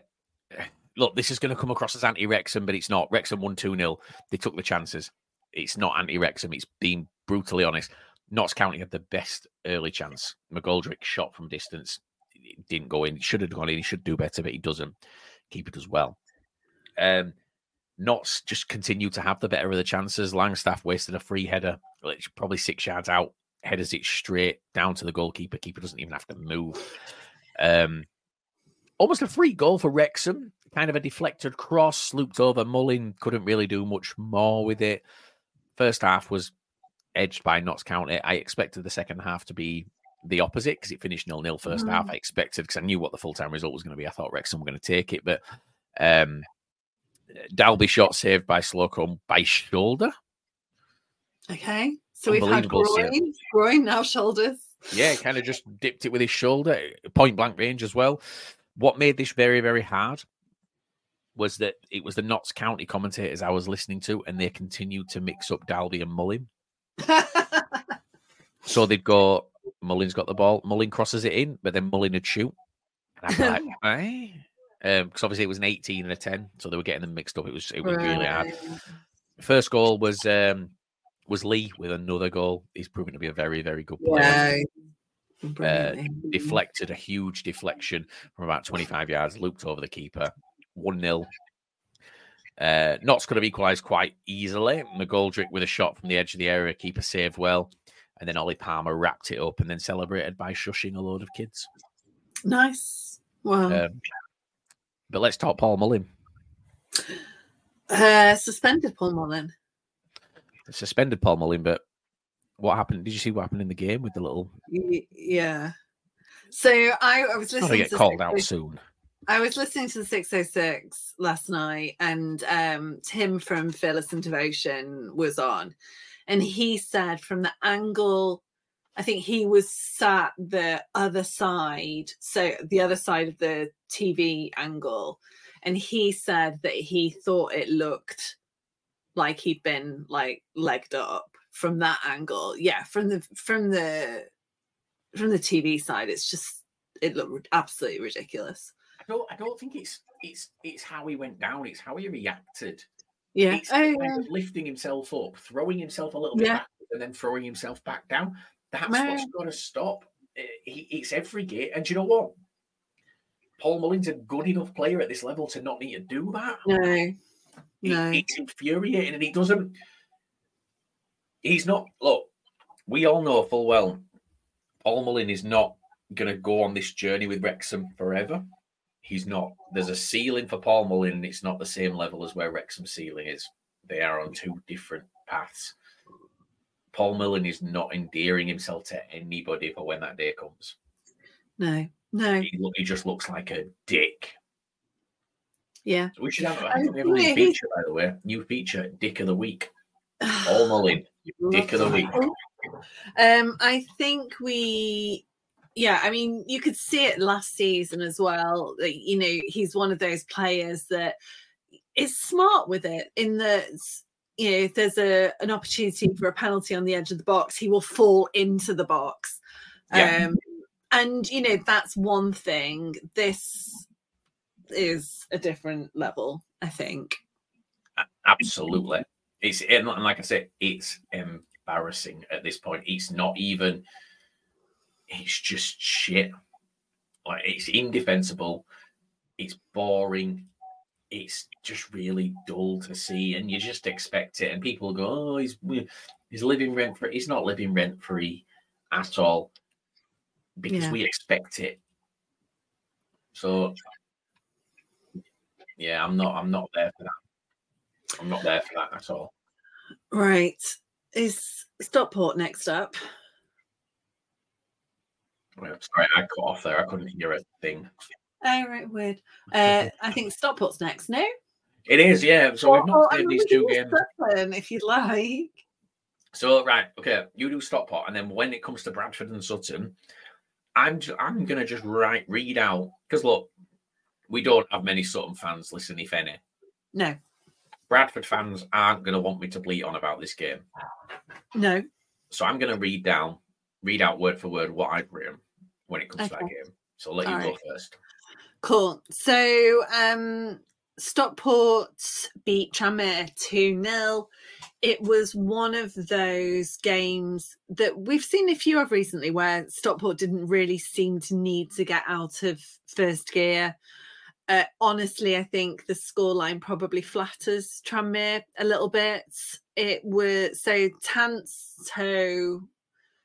B: Look, this is going to come across as anti Wrexham, but it's not. Wrexham won 2 0. They took the chances. It's not anti Wrexham. It's being brutally honest. Notts County had the best early chance. McGoldrick shot from distance. It didn't go in. It should have gone in. He should do better, but he doesn't. Keeper does well. Um, Notts just continue to have the better of the chances. Langstaff wasted a free header, which probably six yards out, headers it straight down to the goalkeeper. Keeper doesn't even have to move. Um, almost a free goal for Wrexham. Kind of a deflected cross, looped over. Mullin couldn't really do much more with it. First half was edged by Notts County. I expected the second half to be the opposite because it finished nil nil first half. I expected because I knew what the full time result was going to be. I thought Wrexham were going to take it, but um, Dalby shot saved by Slocombe by shoulder.
A: Okay, so we've had
B: Unbelievable save.
A: groin, groin now shoulders.
B: Yeah, kind of just dipped it with his shoulder, point blank range as well. What made this very, very hard was that it was the Notts County commentators I was listening to, and they continued to mix up Dalby and Mullin. So they'd go, Mullin's got the ball, Mullin crosses it in, but then Mullin would shoot. And I'm like, eh? Because obviously it was an 18 and a 10, so they were getting them mixed up. It was it was really hard. First goal was um was Lee with another goal. He's proven to be a very, very good player.
A: Yeah.
B: Uh, deflected a huge deflection from about 25 yards, looped over the keeper, 1 0. Uh, Notts could have equalised quite easily. McGoldrick with a shot from the edge of the area, keeper saved well. And then Ollie Palmer wrapped it up and then celebrated by shushing a load of kids.
A: Nice. Wow.
B: Um, but let's talk Paul Mullin.
A: Uh, suspended Paul Mullin.
B: Suspended Paul Mullin, but what happened? Did you see what happened in the game with the little?
A: Yeah. So I, I was listening
B: to get
A: to
B: called out soon.
A: I was listening to the 606 last night, and um, Tim from Fearless and Devotion was on, and he said from the angle, I think he was sat the other side, so the other side of the TV angle, and he said that he thought it looked like he'd been like legged up from that angle. Yeah, from the from the from the TV side, it's just it looked absolutely ridiculous.
B: I don't. I don't think it's it's it's how he went down. It's how he reacted.
A: Yeah.
B: It's
A: Oh, yeah.
B: lifting himself up, throwing himself a little bit
A: Yeah.
B: back, and then throwing himself back down. That's
A: No.
B: what's got to stop. Eh, He, it's every game, and do you know what? Paul Mullin's a good enough player at this level to not need to do that.
A: No. No.
B: it's infuriating, and he doesn't. He's not. Look, we all know full well. Paul Mullin is not going to go on this journey with Wrexham forever. He's not. There's a ceiling for Paul Mullin, and it's not the same level as where Wrexham's ceiling is. They are on two different paths. Paul Mullin is not endearing himself to anybody for when that day comes.
A: No. No.
B: He, look, he just looks like a dick.
A: Yeah.
B: So we should have, I
A: I
B: think we have a new feature, by the way. New feature, Dick of the Week. Paul Mullin, Dick of the Week.
A: Um, I think we, yeah, I mean, you could see it last season as well. You know, he's one of those players that is smart with it. In that, you know, if there's a an opportunity for a penalty on the edge of the box, he will fall into the box.
B: Yeah.
A: Um, and you know, that's one thing. This is a different level, I think.
B: Absolutely. It's and like I said, it's embarrassing at this point. It's not even. It's just shit. Like it's indefensible. It's boring. It's just really dull to see, and you just expect it. And people go, "Oh, he's he's living rent free." He's not living rent free at all because
A: Yeah.
B: we expect it. So, yeah, I'm not. I'm not there for that. I'm not there for that at all.
A: Right. Is Stockport next up?
B: Sorry, I cut off there. I couldn't hear a thing.
A: Oh, right, weird. Uh, I think Stockport's next, no?
B: It is, yeah. So we've not played these two games.
A: Sutton if you'd like.
B: So right, okay, you do Stockport, and then when it comes to Bradford and Sutton, I'm I'm gonna just write read out because look, we don't have many Sutton fans listen, if any.
A: No,
B: Bradford fans aren't gonna want me to bleat on about this game,
A: no.
B: so I'm gonna read down, read out word for word what I've written when it comes to that game. So I'll let you
A: All
B: go
A: right.
B: first.
A: Cool. So um Stockport beat Tranmere 2 0. It was one of those games that we've seen a few of recently where Stockport didn't really seem to need to get out of first gear. Uh, honestly, I think the scoreline probably flatters Tranmere a little bit. It was so Tanto.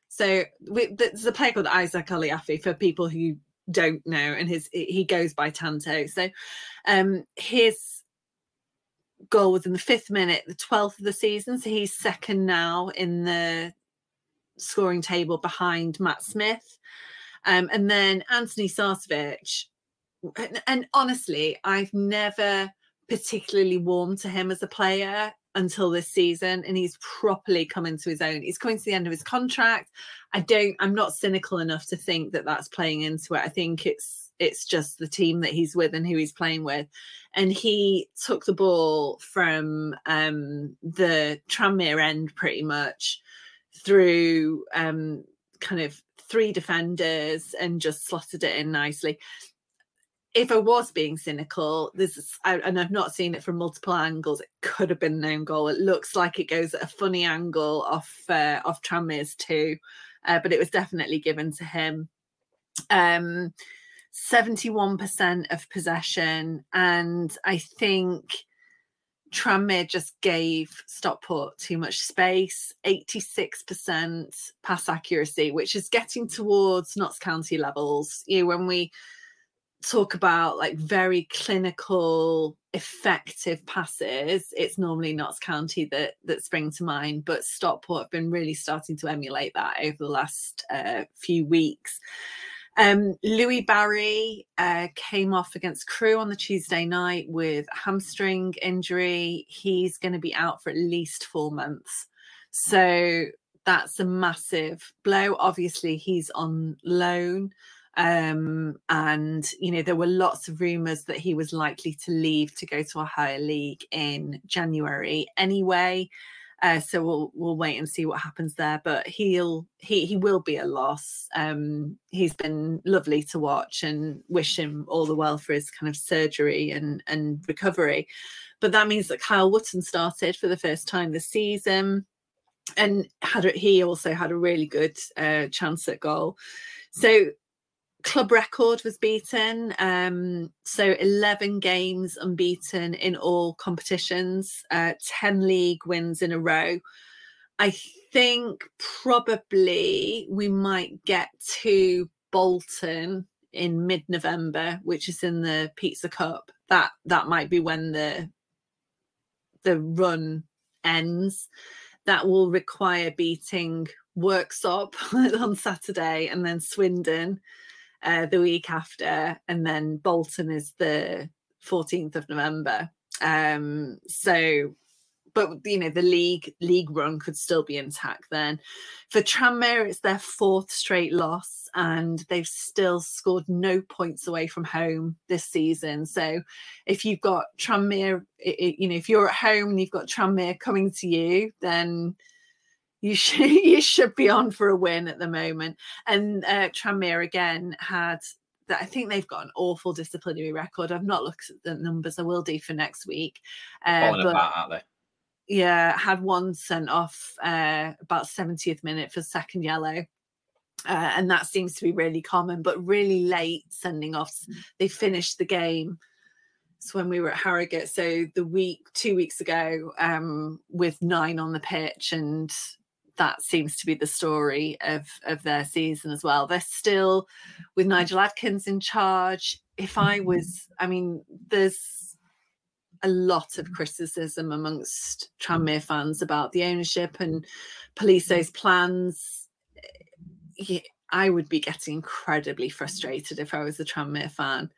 A: So we, there's a player called Isaac Olaofe for people who don't know, and his he goes by Tanto. So um his goal was in the fifth minute, the 12th of the season. So he's second now in the scoring table behind Matt Smith. Um, and then Antoni Sarcevic. And, and honestly, I've never particularly warmed to him as a player until this season, and he's properly come into his own. He's coming to the end of his contract. I don't. I'm not cynical enough to think that that's playing into it. I think it's it's just the team that he's with and who he's playing with. And he took the ball from um, the Tranmere end pretty much through um, kind of three defenders and just slotted it in nicely. If I was being cynical, this is, I, and I've not seen it from multiple angles. It could have been an own goal. It looks like it goes at a funny angle off uh, off Tranmere's too, uh, but it was definitely given to him. Um, 71% of possession. And I think Tranmere just gave Stockport too much space, 86% pass accuracy, which is getting towards Notts County levels. You know, when we talk about like very clinical, effective passes, it's normally Notts County that that spring to mind, but Stockport have been really starting to emulate that over the last uh, few weeks. Um, Louie Barry uh, came off against Crewe on the Tuesday night with hamstring injury. He's going to be out for at least four months. So that's a massive blow. Obviously, he's on loan. Um, and you know, there were lots of rumours that he was likely to leave to go to a higher league in January anyway. Uh, so we'll we'll wait and see what happens there. But he'll he he will be a loss. Um, he's been lovely to watch and wish him all the well for his kind of surgery and and recovery. But that means that Kyle Wootton started for the first time this season, and had he also had a really good uh, chance at goal. So club record was beaten. Um, so 11 games unbeaten in all competitions, uh, 10 league wins in a row. I think probably we might get to Bolton in mid-November, which is in the Pizza Cup. That that might be when the the run ends. That will require beating Worksop on Saturday and then Swindon uh, the week after, and then Bolton is the 14th of November. Um, so, but you know, the league league run could still be intact then. For Tranmere, it's their fourth straight loss, and they've still scored no points away from home this season. So, if you've got Tranmere, you know, if you're at home and you've got Tranmere coming to you, then you should you should be on for a win at the moment. And uh, Tranmere again had that. I think they've got an awful disciplinary record. I've not looked at the numbers. I will do for next week.
B: Uh, but, apart, aren't they?
A: Yeah, had one sent off uh, about 70th minute for second yellow. Uh, and that seems to be really common, but really late sending offs. Mm. They finished the game. It's when we were at Harrogate. So the week, two weeks ago, um, with nine on the pitch and that seems to be the story of of their season as well. They're still with Nigel Adkins in charge. If I mm-hmm. was, I mean, there's a lot of criticism amongst Tranmere fans about the ownership and Palios's plans. I would be getting incredibly frustrated if I was a Tranmere fan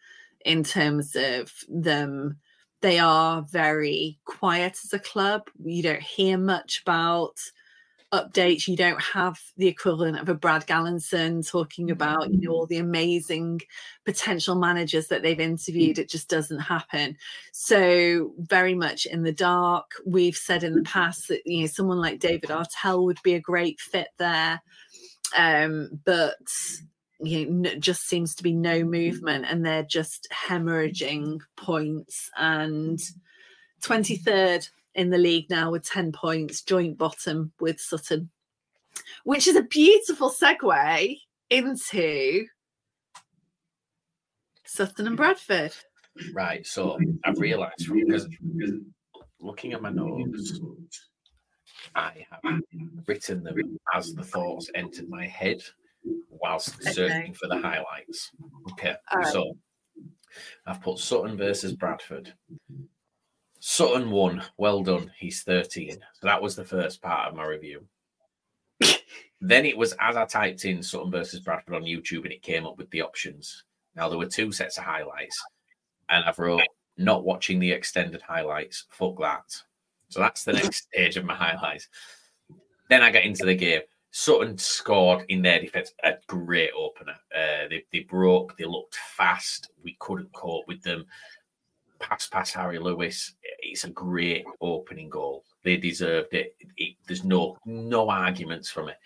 A: in terms of them. They are very quiet as a club. You don't hear much about updates. You don't have the equivalent of a brad galinson talking mm-hmm. about you know all the amazing potential managers that they've mm. interviewed. It just doesn't happen. So very much in the dark. We've said in the mm-hmm. past that you know someone like david artell would be a great fit there. Um, but you know, just seems to be no mm-hmm. movement and they're just hemorrhaging points. And 23rd in the league now with 10 points, joint bottom with Sutton, which is a beautiful segue into Sutton and Bradford.
B: Right. So I've realised because looking at my notes, I have written them as the thoughts entered my head whilst okay. searching for the highlights. Okay. Right. So I've put Sutton versus Bradford. Sutton won. Well done. He's 13. So that was the first part of my review. then it was as I typed in Sutton versus Bradford on YouTube and it came up with the options. Now there were two sets of highlights, and I've wrote not watching the extended highlights. Fuck that. So that's the next stage of my highlights. Then I get into the game. Sutton scored in their defense a great opener. Uh, they, they broke, they looked fast. We couldn't cope with them pass past Harry Lewis. It's a great opening goal. They deserved it. it there's no no arguments from it.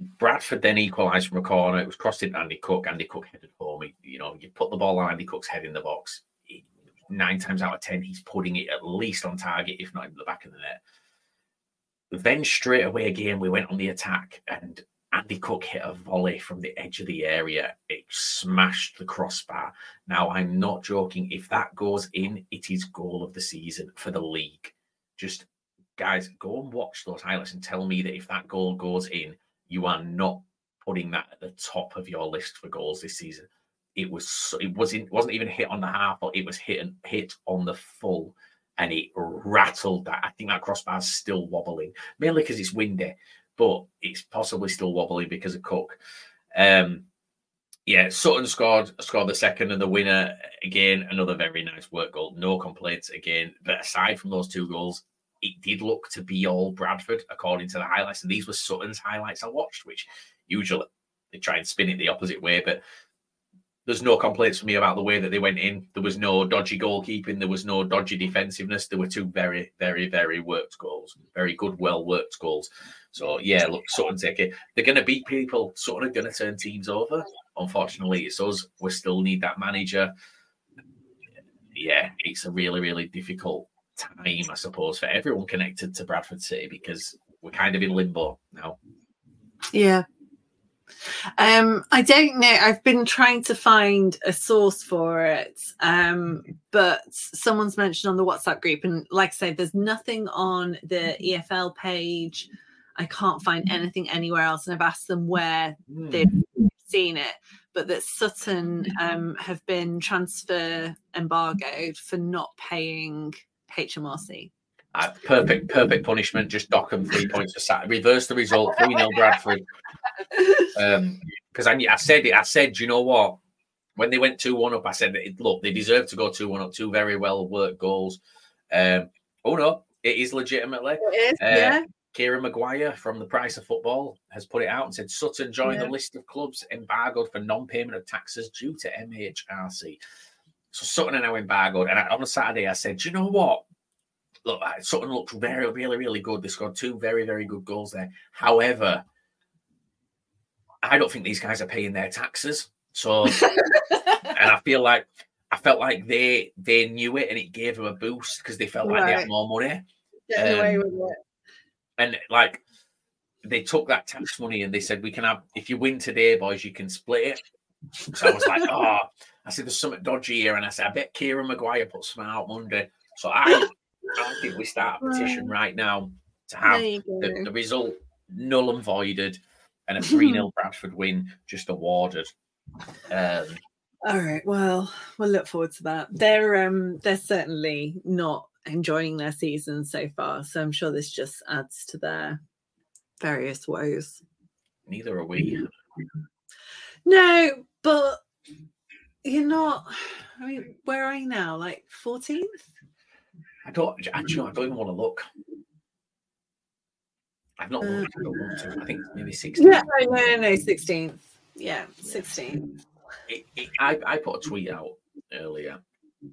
B: Bradford then equalised from a corner. It was crossed in Andy Cook. Andy Cook headed home. He, you know, you put the ball on Andy Cook's head in the box. He, nine times out of ten, he's putting it at least on target, if not in the back of the net. Then straight away again, we went on the attack, and Andy Cook hit a volley from the edge of the area. It smashed the crossbar. Now, I'm not joking. If that goes in, it is goal of the season for the league. Just guys, go and watch those highlights and tell me that if that goal goes in, you are not putting that at the top of your list for goals this season. It was it wasn't wasn't even hit on the half, but it was hit and hit on the full, and it rattled that. I think that crossbar's still wobbling, mainly because it's windy but it's possibly still wobbly because of Cook. Um, yeah, Sutton scored scored the second and the winner again. Another very nice work goal. No complaints again. But aside from those two goals, it did look to be all Bradford according to the highlights. And these were Sutton's highlights I watched, which usually they try and spin it the opposite way. But there's no complaints for me about the way that they went in. There was no dodgy goalkeeping. There was no dodgy defensiveness. There were two very, very, very worked goals. Very good, well worked goals. So yeah, look, Sutton take it. They're going to beat people. Sutton are going to turn teams over. Unfortunately, it's us. We still need that manager. Yeah, it's a really, really difficult time, I suppose, for everyone connected to Bradford City because we're kind of in limbo now.
A: Yeah, um, I don't know. I've been trying to find a source for it, um, but someone's mentioned on the WhatsApp group, and like I said, there's nothing on the EFL page. I can't find anything anywhere else, and I've asked them where mm. they've seen it, but that Sutton um, have been transfer embargoed for not paying HMRC.
B: Uh, perfect, perfect punishment. Just dock them three points for Saturday. Reverse the result. 3 0 Bradford. Um, because I, I said it. I said, you know what? When they went 2 1 up, I said, look, they deserve to go 2 1 up. Two very well worked goals. Um, oh, no, it is legitimately.
A: It is, uh, yeah.
B: Kieran Maguire from the Price of Football has put it out and said Sutton joined yeah. the list of clubs embargoed for non-payment of taxes due to MHRC. So Sutton are now embargoed. And on a Saturday, I said, you know what? Look, Sutton looked very, really, really good. They scored two very, very good goals there. However, I don't think these guys are paying their taxes. So, and I feel like I felt like they they knew it and it gave them a boost because they felt like they had more money.
A: Getting um, away with it.
B: And like they took that tax money and they said, "We can have if you win today, boys, you can split it." So I was like, "Oh." I said, "There's something dodgy here," and I said, "I bet Kieran Maguire put something out Monday." So I I think we start a petition right now to have the, the, result null and voided and a 3 0 Bradford win just awarded. Um,
A: all right. Well, we'll look forward to that. They're um they're certainly not enjoying their season so far, so I'm sure this just adds to their various woes.
B: Neither are we.
A: No, but you're not. I mean, where are you now? Like 14th?
B: I don't actually. I don't even want to look. I've not looked. I don't want to. I think maybe sixteen.
A: Yeah, no, no, no, sixteenth. Yeah, sixteen.
B: I I put a tweet out earlier,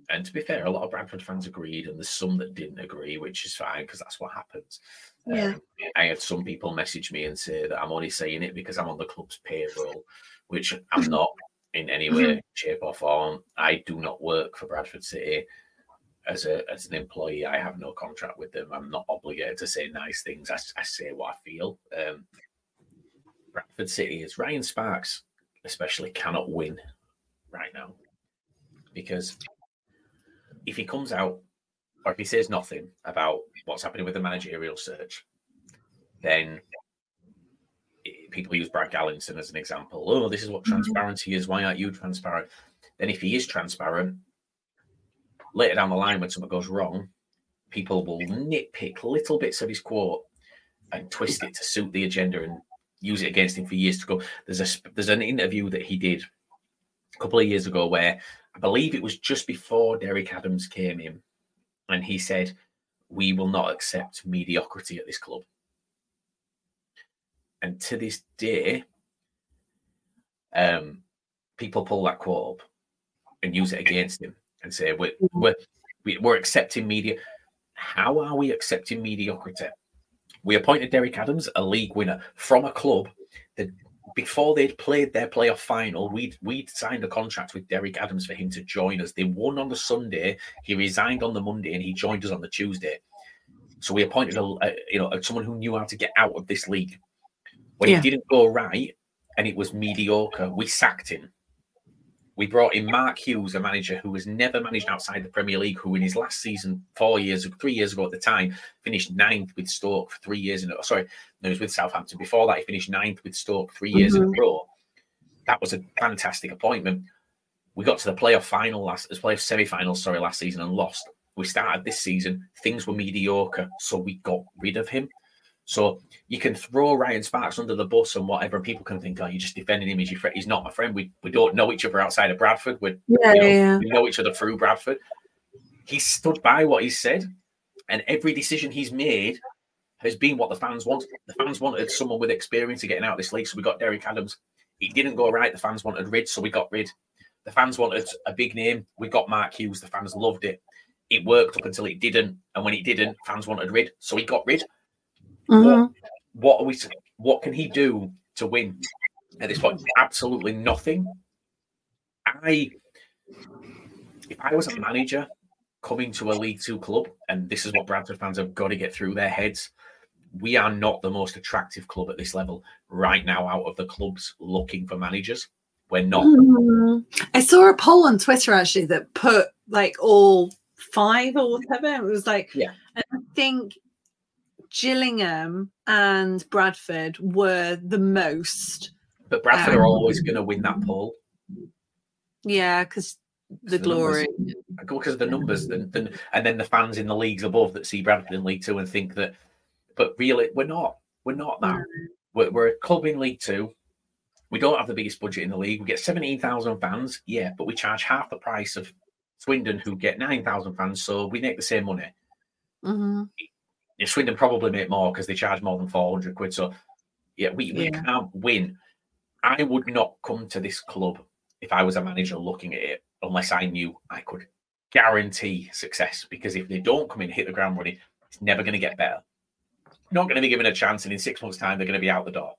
B: and to be fair, a lot of Bradford fans agreed, and there's some that didn't agree, which is fine because that's what happens.
A: Yeah. Um,
B: I had some people message me and say that I'm only saying it because I'm on the club's payroll, which I'm not in any way, mm-hmm. shape, or form. I do not work for Bradford City as a as an employee, I have no contract with them. I'm not obligated to say nice things. I, I say what I feel. Um, Bradford City is Ryan Sparks, especially cannot win right now because if he comes out or if he says nothing about what's happening with the managerial search, then people use Brad Galinson as an example. Oh, this is what mm-hmm. transparency is. Why aren't you transparent? Then, if he is transparent, later down the line when something goes wrong, people will nitpick little bits of his quote and twist it to suit the agenda and use it against him for years to go. There's a there's an interview that he did a couple of years ago where I believe it was just before Derek Adams came in, and he said, "We will not accept mediocrity at this club." And to this day, um, people pull that quote up and use it against him and say we're mm-hmm. we're, we're accepting media. How are we accepting mediocrity? We appointed Derek Adams, a league winner, from a club that before they'd played their playoff final, we'd we'd signed a contract with Derek Adams for him to join us. They won on the Sunday, he resigned on the Monday, and he joined us on the Tuesday. So we appointed a, a you know someone who knew how to get out of this league. When
A: Yeah.
B: it didn't go right and it was mediocre, we sacked him. We brought in Mark Hughes, a manager who has never managed outside the Premier League, who in his last season, four years, three years ago at the time, finished ninth with Stoke for three years in a Sorry, no, he was with Southampton. Before that, he finished ninth with Stoke 3 years in a mm-hmm. row. That was a fantastic appointment. We got to the playoff final last, as playoff semi-final, sorry, last season and lost. We started this season, things were mediocre, so we got rid of him. So you can throw Ryan Sparks under the bus and whatever, and people can think, "Oh, you're just defending him as your friend." He's not my friend. We we don't know each other outside of Bradford. We
A: Yeah,
B: you know,
A: yeah.
B: we know each other through Bradford. He stood by what he said, and every decision he's made has been what the fans want. The fans wanted someone with experience of getting out of this league, so we got Derek Adams. It didn't go right. The fans wanted Rid, so we got Rid. The fans wanted a big name. We got Mark Hughes. The fans loved it. It worked up until it didn't, and when it didn't, fans wanted Rid, so he got Rid.
A: Mhm.
B: What are we? What can he do to win at this point? Absolutely nothing. I, if I was a manager coming to a League Two club, and this is what Bradford fans have got to get through their heads, we are not the most attractive club at this level right now. Out of the clubs looking for managers, we're not.
A: Mhm. I saw a poll on Twitter actually that put like all five or whatever. It was like,
B: Yeah.
A: and I think Gillingham and Bradford were the most.
B: But Bradford are always going to win that poll.
A: Yeah, because the
B: the numbers.
A: glory.
B: because of the numbers, and, then the fans in the leagues above that see Bradford in League Two and think that, but really we're not. We're not that. We're, we're a club in League Two. We don't have the biggest budget in the league. We get seventeen thousand fans, yeah, but we charge half the price of Swindon, who get nine thousand fans, so we make the same money.
A: Mhm.
B: If Swindon probably make more because they charge more than four hundred quid. So yeah, we, we
A: Yeah.
B: can't win. I would not come to this club if I was a manager looking at it unless I knew I could guarantee success. Because if they don't come in, hit the ground running, it's never going to get better. Not going to be given a chance, and in six months' time, they're going to be out the door.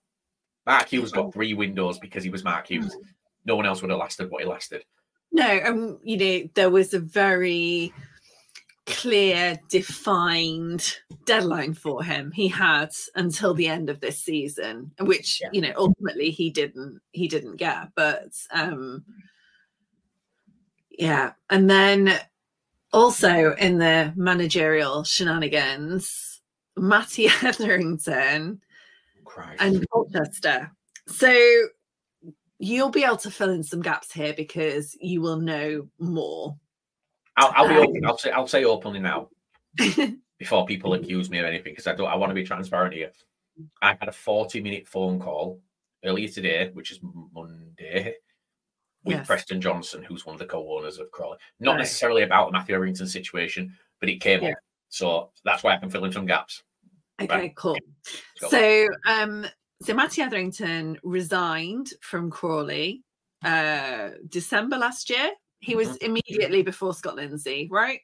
B: Mark Hughes got three windows because he was Mark Hughes. No one else would have lasted what he lasted.
A: No, um, you know, there was a very clear, defined deadline for him. He had until the end of this season, which
B: Yeah.
A: you know ultimately he didn't he didn't get. But um yeah, and then also in the managerial shenanigans, Matty Etherington
B: Christ.
A: and Colchester. So you'll be able to fill in some gaps here because you will know more.
B: I'll, I'll be open. I'll say I'll say openly now before people accuse me of anything because I don't. I want to be transparent here. I had a forty-minute phone call earlier today, which is Monday, with
A: Yes.
B: Preston Johnson, who's one of the co-owners of Crawley. Not
A: Right.
B: necessarily about the Matthew Etherington situation, but it came
A: Yeah.
B: up, so that's why I can fill in some gaps.
A: Okay, cool. So, um, so Matty Etherington resigned from Crawley uh December last year. He was
B: Mm-hmm.
A: immediately before Scott Lindsey, right?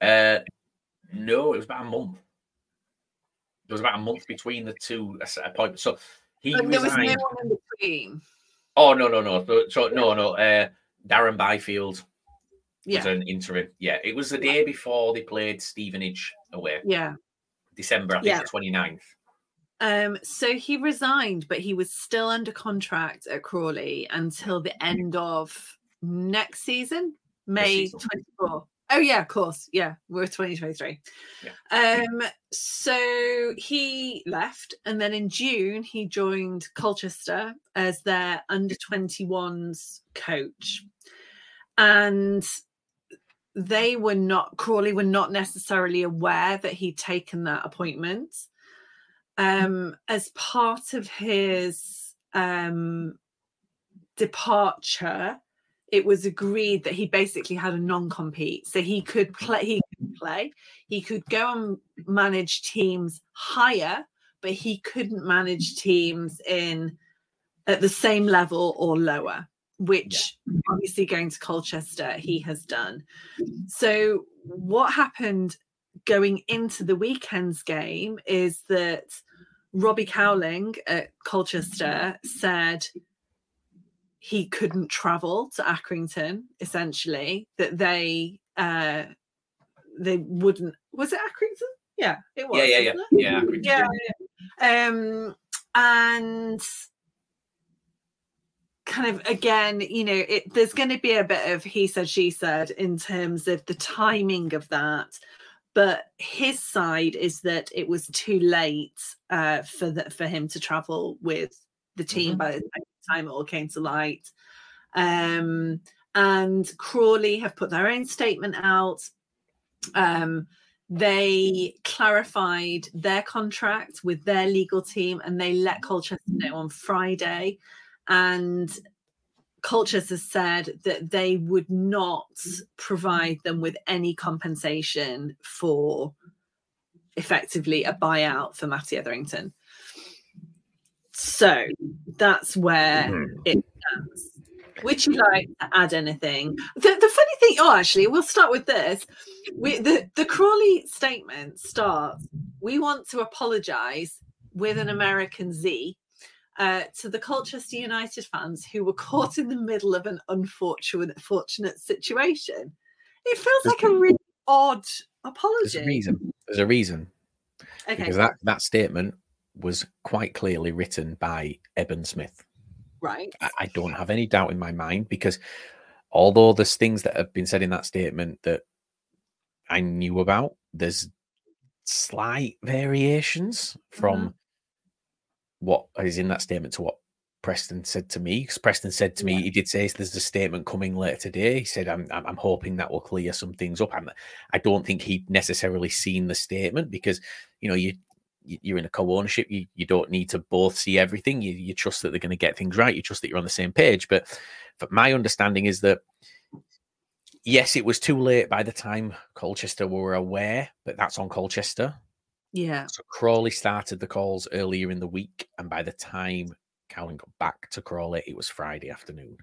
B: Uh, no, it was about a month. There was about a month between the two appointments. So he
A: But there was no one in between.
B: Oh no, no, no. So, so no, no. Uh, Darren Byfield
A: Yeah,
B: was an interim. Yeah, it was the day before they played Stevenage away,
A: yeah.
B: December, I think
A: Yeah.
B: the 29th.
A: Um, so he resigned, but he was still under contract at Crawley until the end of next season, May
B: season.
A: 24. Oh, yeah, of course. Yeah, we're 2023. Um, so he left, and then in June, he joined Colchester as their under 21s coach. And they were not, Crawley were not necessarily aware that he'd taken that appointment um, as part of his um, departure, it was agreed that he basically had a non-compete, so he could mm-hmm. play. He could play. He could go and manage teams higher, but he couldn't manage teams in at the same level or lower. Which obviously going to Colchester, he has done. Mm-hmm. So what happened going into the weekend's game is that Robbie Cowling at Colchester said he couldn't travel to Accrington, essentially, that they uh they wouldn't was it Accrington? Yeah, it was.
B: Yeah, yeah, yeah.
A: it?
B: Yeah,
A: yeah. Um and kind of again, you know, it, there's going to be a bit of he said, she said in terms of the timing of that. But his side is that it was too late uh, for the, for him to travel with the team
B: Mhm.
A: by the time it all came to light. Um, and Crawley have put their own statement out. Um, they clarified their contract with their legal team and they let Colchester know on Friday. And Colchester said that they would not provide them with any compensation for effectively a buyout for Matty Etherington. So that's where it stands. Would you like to add anything? The, the funny thing, oh, actually, we'll start with this. We, the, the Crawley statement starts We want to apologize with an American Z uh, to the Colchester United fans who were caught in the middle of an unfortunate fortunate situation. It feels like a really odd
B: There's
A: apology.
B: a reason. There's a reason
A: Okay,
B: because that that statement was quite clearly written by Eben Smith.
A: right.
B: I, I don't have any doubt in my mind because although there's things that have been said in that statement that I knew about, there's slight variations from mm-hmm. what is in that statement to what Preston said to me. Because Preston said to me, he did say there's a statement coming later today. He said, I'm, I'm, I'm hoping that will clear some things up. I'm, I don't think he'd necessarily seen the statement because, you know, you- you're in a co-ownership. You, you don't need to both see everything. You, you trust that they're going to get things right. You trust that you're on the same page. But, but my understanding is that yes, it was too late by the time Colchester were aware, but that's on Colchester.
A: Yeah.
B: So Crawley started the calls earlier in the week, and by the time Cowling got back to Crawley, it was Friday afternoon.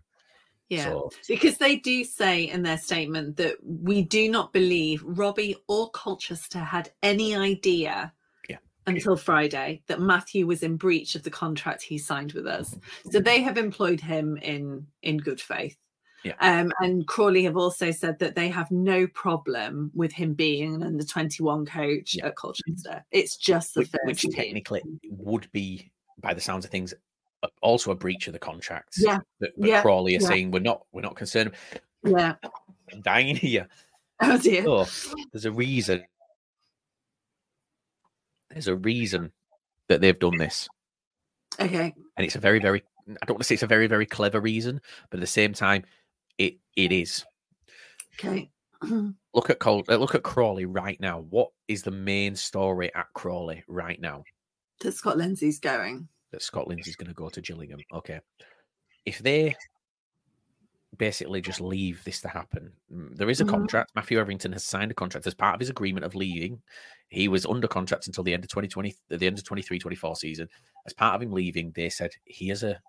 A: Yeah.
B: So
A: Because they do say in their statement that we do not believe Robbie or Colchester had any idea. Until Friday that Matthew was in breach of the contract he signed with us. So they have employed him in in good faith.
B: Yeah.
A: Um, and Crawley have also said that they have no problem with him being an under 21 coach
B: Yeah.
A: at Colchester. It's just the
B: which,
A: first
B: which
A: team.
B: technically would be, by the sounds of things, also a breach of the contracts.
A: Yeah.
B: But, but
A: Yeah.
B: Crawley are
A: Yeah.
B: saying we're not we're not concerned.
A: Yeah.
B: I'm dying here.
A: Oh dear.
B: Oh, there's a reason. There's a reason that they've done this.
A: Okay.
B: and it's a very very i don't want to say it's a very very clever reason but at the same time it it is
A: Okay.
B: look at Col- uh, look at crawley right now what is the main story at crawley right now
A: that Scott Lindsey's going.
B: that scott lindsey's going to go to gillingham okay if they basically just leave this to happen there is a
A: Mhm.
B: contract matthew etherington has signed a contract as part of his agreement of leaving he was under contract until the end of 2020 the end of 23 24 season as part of him leaving they said here's a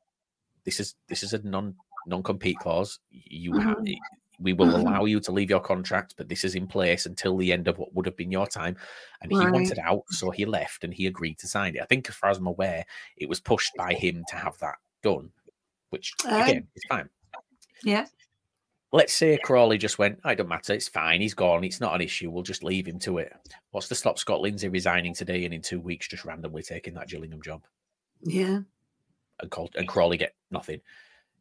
B: this is this is a non non-compete clause you have
A: Mhm.
B: we will
A: Mhm.
B: allow you to leave your contract but this is in place until the end of what would have been your time and he wanted out so he left and he agreed to sign it i think as far as i'm aware it was pushed by him to have that done which
A: Oh.
B: again is fine
A: Yeah.
B: let's say Crawley just went, "Oh, it don't matter, it's fine, he's gone, it's not an issue, we'll just leave him to it. What's to stop Scott Lindsey resigning today and in two weeks just randomly taking that Gillingham job
A: Yeah.
B: and, Col- and Crawley get nothing?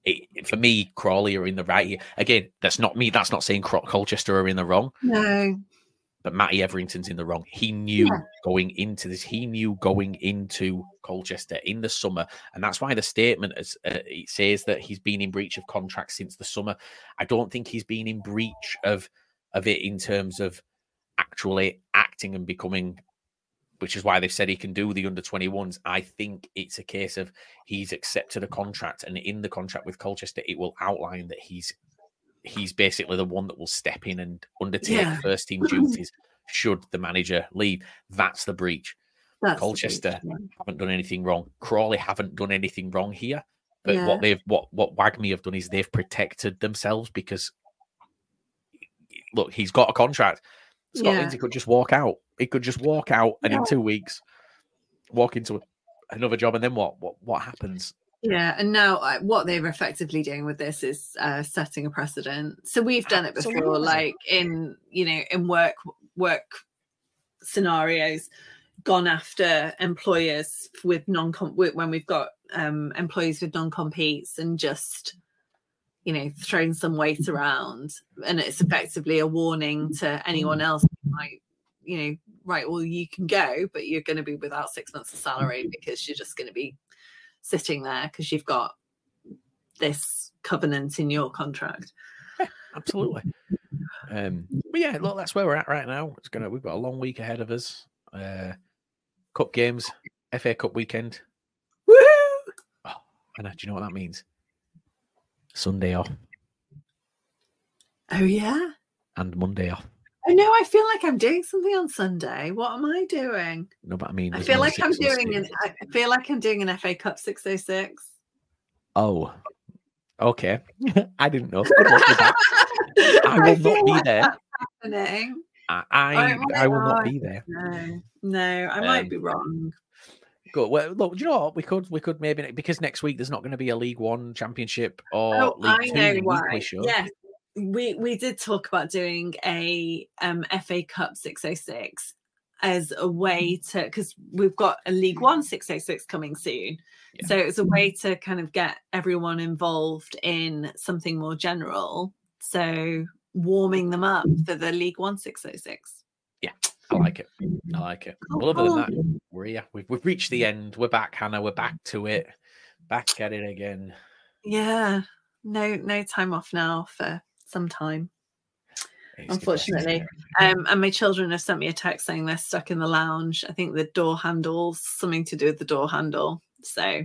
B: It, for me, Crawley are in the right here. Again, that's not me, that's not saying Colchester are in the wrong,
A: No.
B: but Matty Etherington's in the wrong. He knew
A: Yeah.
B: going into this, he knew going into Colchester in the summer, and that's why the statement is, uh, it says that he's been in breach of contract since the summer. I don't think he's been in breach of of it in terms of actually acting and becoming. Which is why they've said he can do the under 21s. I think it's a case of he's accepted a contract, and in the contract with Colchester, it will outline that he's he's basically the one that will step in and undertake
A: Yeah.
B: first team duties should the manager leave. That's the breach.
A: That's
B: Colchester haven't done anything wrong. Crawley haven't done anything wrong here. But
A: Yeah.
B: what they've what what WAGMI have done is they've protected themselves because look, he's got a contract. Scott
A: Yeah.
B: Lindsey could just walk out. He could just walk out and in two weeks walk into another job and then what? What what happens?
A: Yeah, and now uh, what they're effectively doing with this is uh, setting a precedent. So we've done it before, like in you know in work work scenarios. Gone after employers with non comp when we've got um, employees with non competes and just you know thrown some weight around. And it's effectively a warning to anyone else who might you know right well you can go but you're going to be without six months of salary because you're just going to be sitting there because you've got this covenant in your contract.
B: Yeah, absolutely. Um but yeah look that's where we're at right now. It's gonna we've got a long week ahead of us uh cup games fa cup weekend
A: Woo!
B: oh, Hannah, do you know what that means sunday off
A: oh yeah
B: and monday off
A: Oh no, I feel like I'm doing something on Sunday. What am I doing?
B: No, but I mean,
A: I feel like I'm doing an. I feel like I'm doing an FA Cup 606.
B: Oh, okay. I didn't know. Good luck with that. I will I not be there.
A: Happening.
B: I I, I will not be there.
A: No, no, I might um, be wrong.
B: Good. Well, look, do you know what? We could, we could maybe because next week there's not going to be a League One Championship or
A: oh,
B: League
A: I
B: Two
A: know why. Yes, we we did talk about doing a um, FA Cup 606 as a way to because we've got a League One 606 coming soon. Yeah. So it's a way to kind of get everyone involved in something more general. So warming them up for the League One 606.
B: Yeah, I like it. I like it. Well, other than that, we're yeah, we've we've reached the end. We're back, Hannah. We're back to it. Back at it again.
A: Yeah. No, no time off now for some time. Unfortunately, um, and my children have sent me a text saying they're stuck in the lounge. I think the door handles something to do with the door handle, so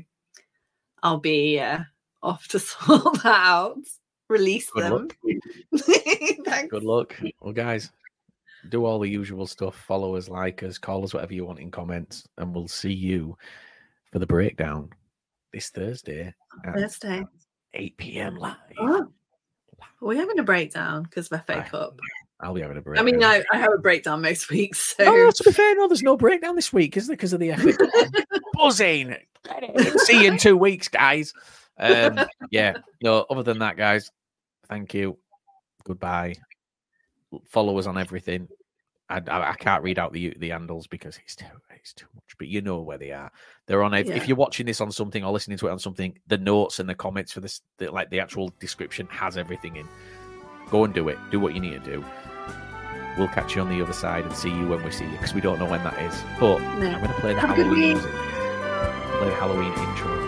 A: I'll be uh, off to sort that out. Release
B: Good
A: them.
B: Luck. Good luck. Well, guys, do all the usual stuff. Follow us, like us, call us, whatever you want in comments, and we'll see you for the breakdown this Thursday.
A: Thursday,
B: 8 p.m. live.
A: Oh. Are we having a breakdown because of FA Cup?
B: I'll be having a breakdown.
A: I mean, I, I have a breakdown most weeks. So.
B: Oh, no, to be fair, no, there's no breakdown this week, is there? Because of the FA Cup. Buzzing. See you in two weeks, guys. Um, yeah. No, other than that, guys, thank you. Goodbye. Follow us on everything. I, I, I, can't read out the the handles because it's too it's too much. But you know where they are. They're on. Yeah. If you're watching this on something or listening to it on something, the notes and the comments for this, the, like the actual description, has everything in. Go and do it. Do what you need to do. We'll catch you on the other side and see you when we see you because we don't know when that is. But no. I'm going to play the Have Halloween music. Play the Halloween intro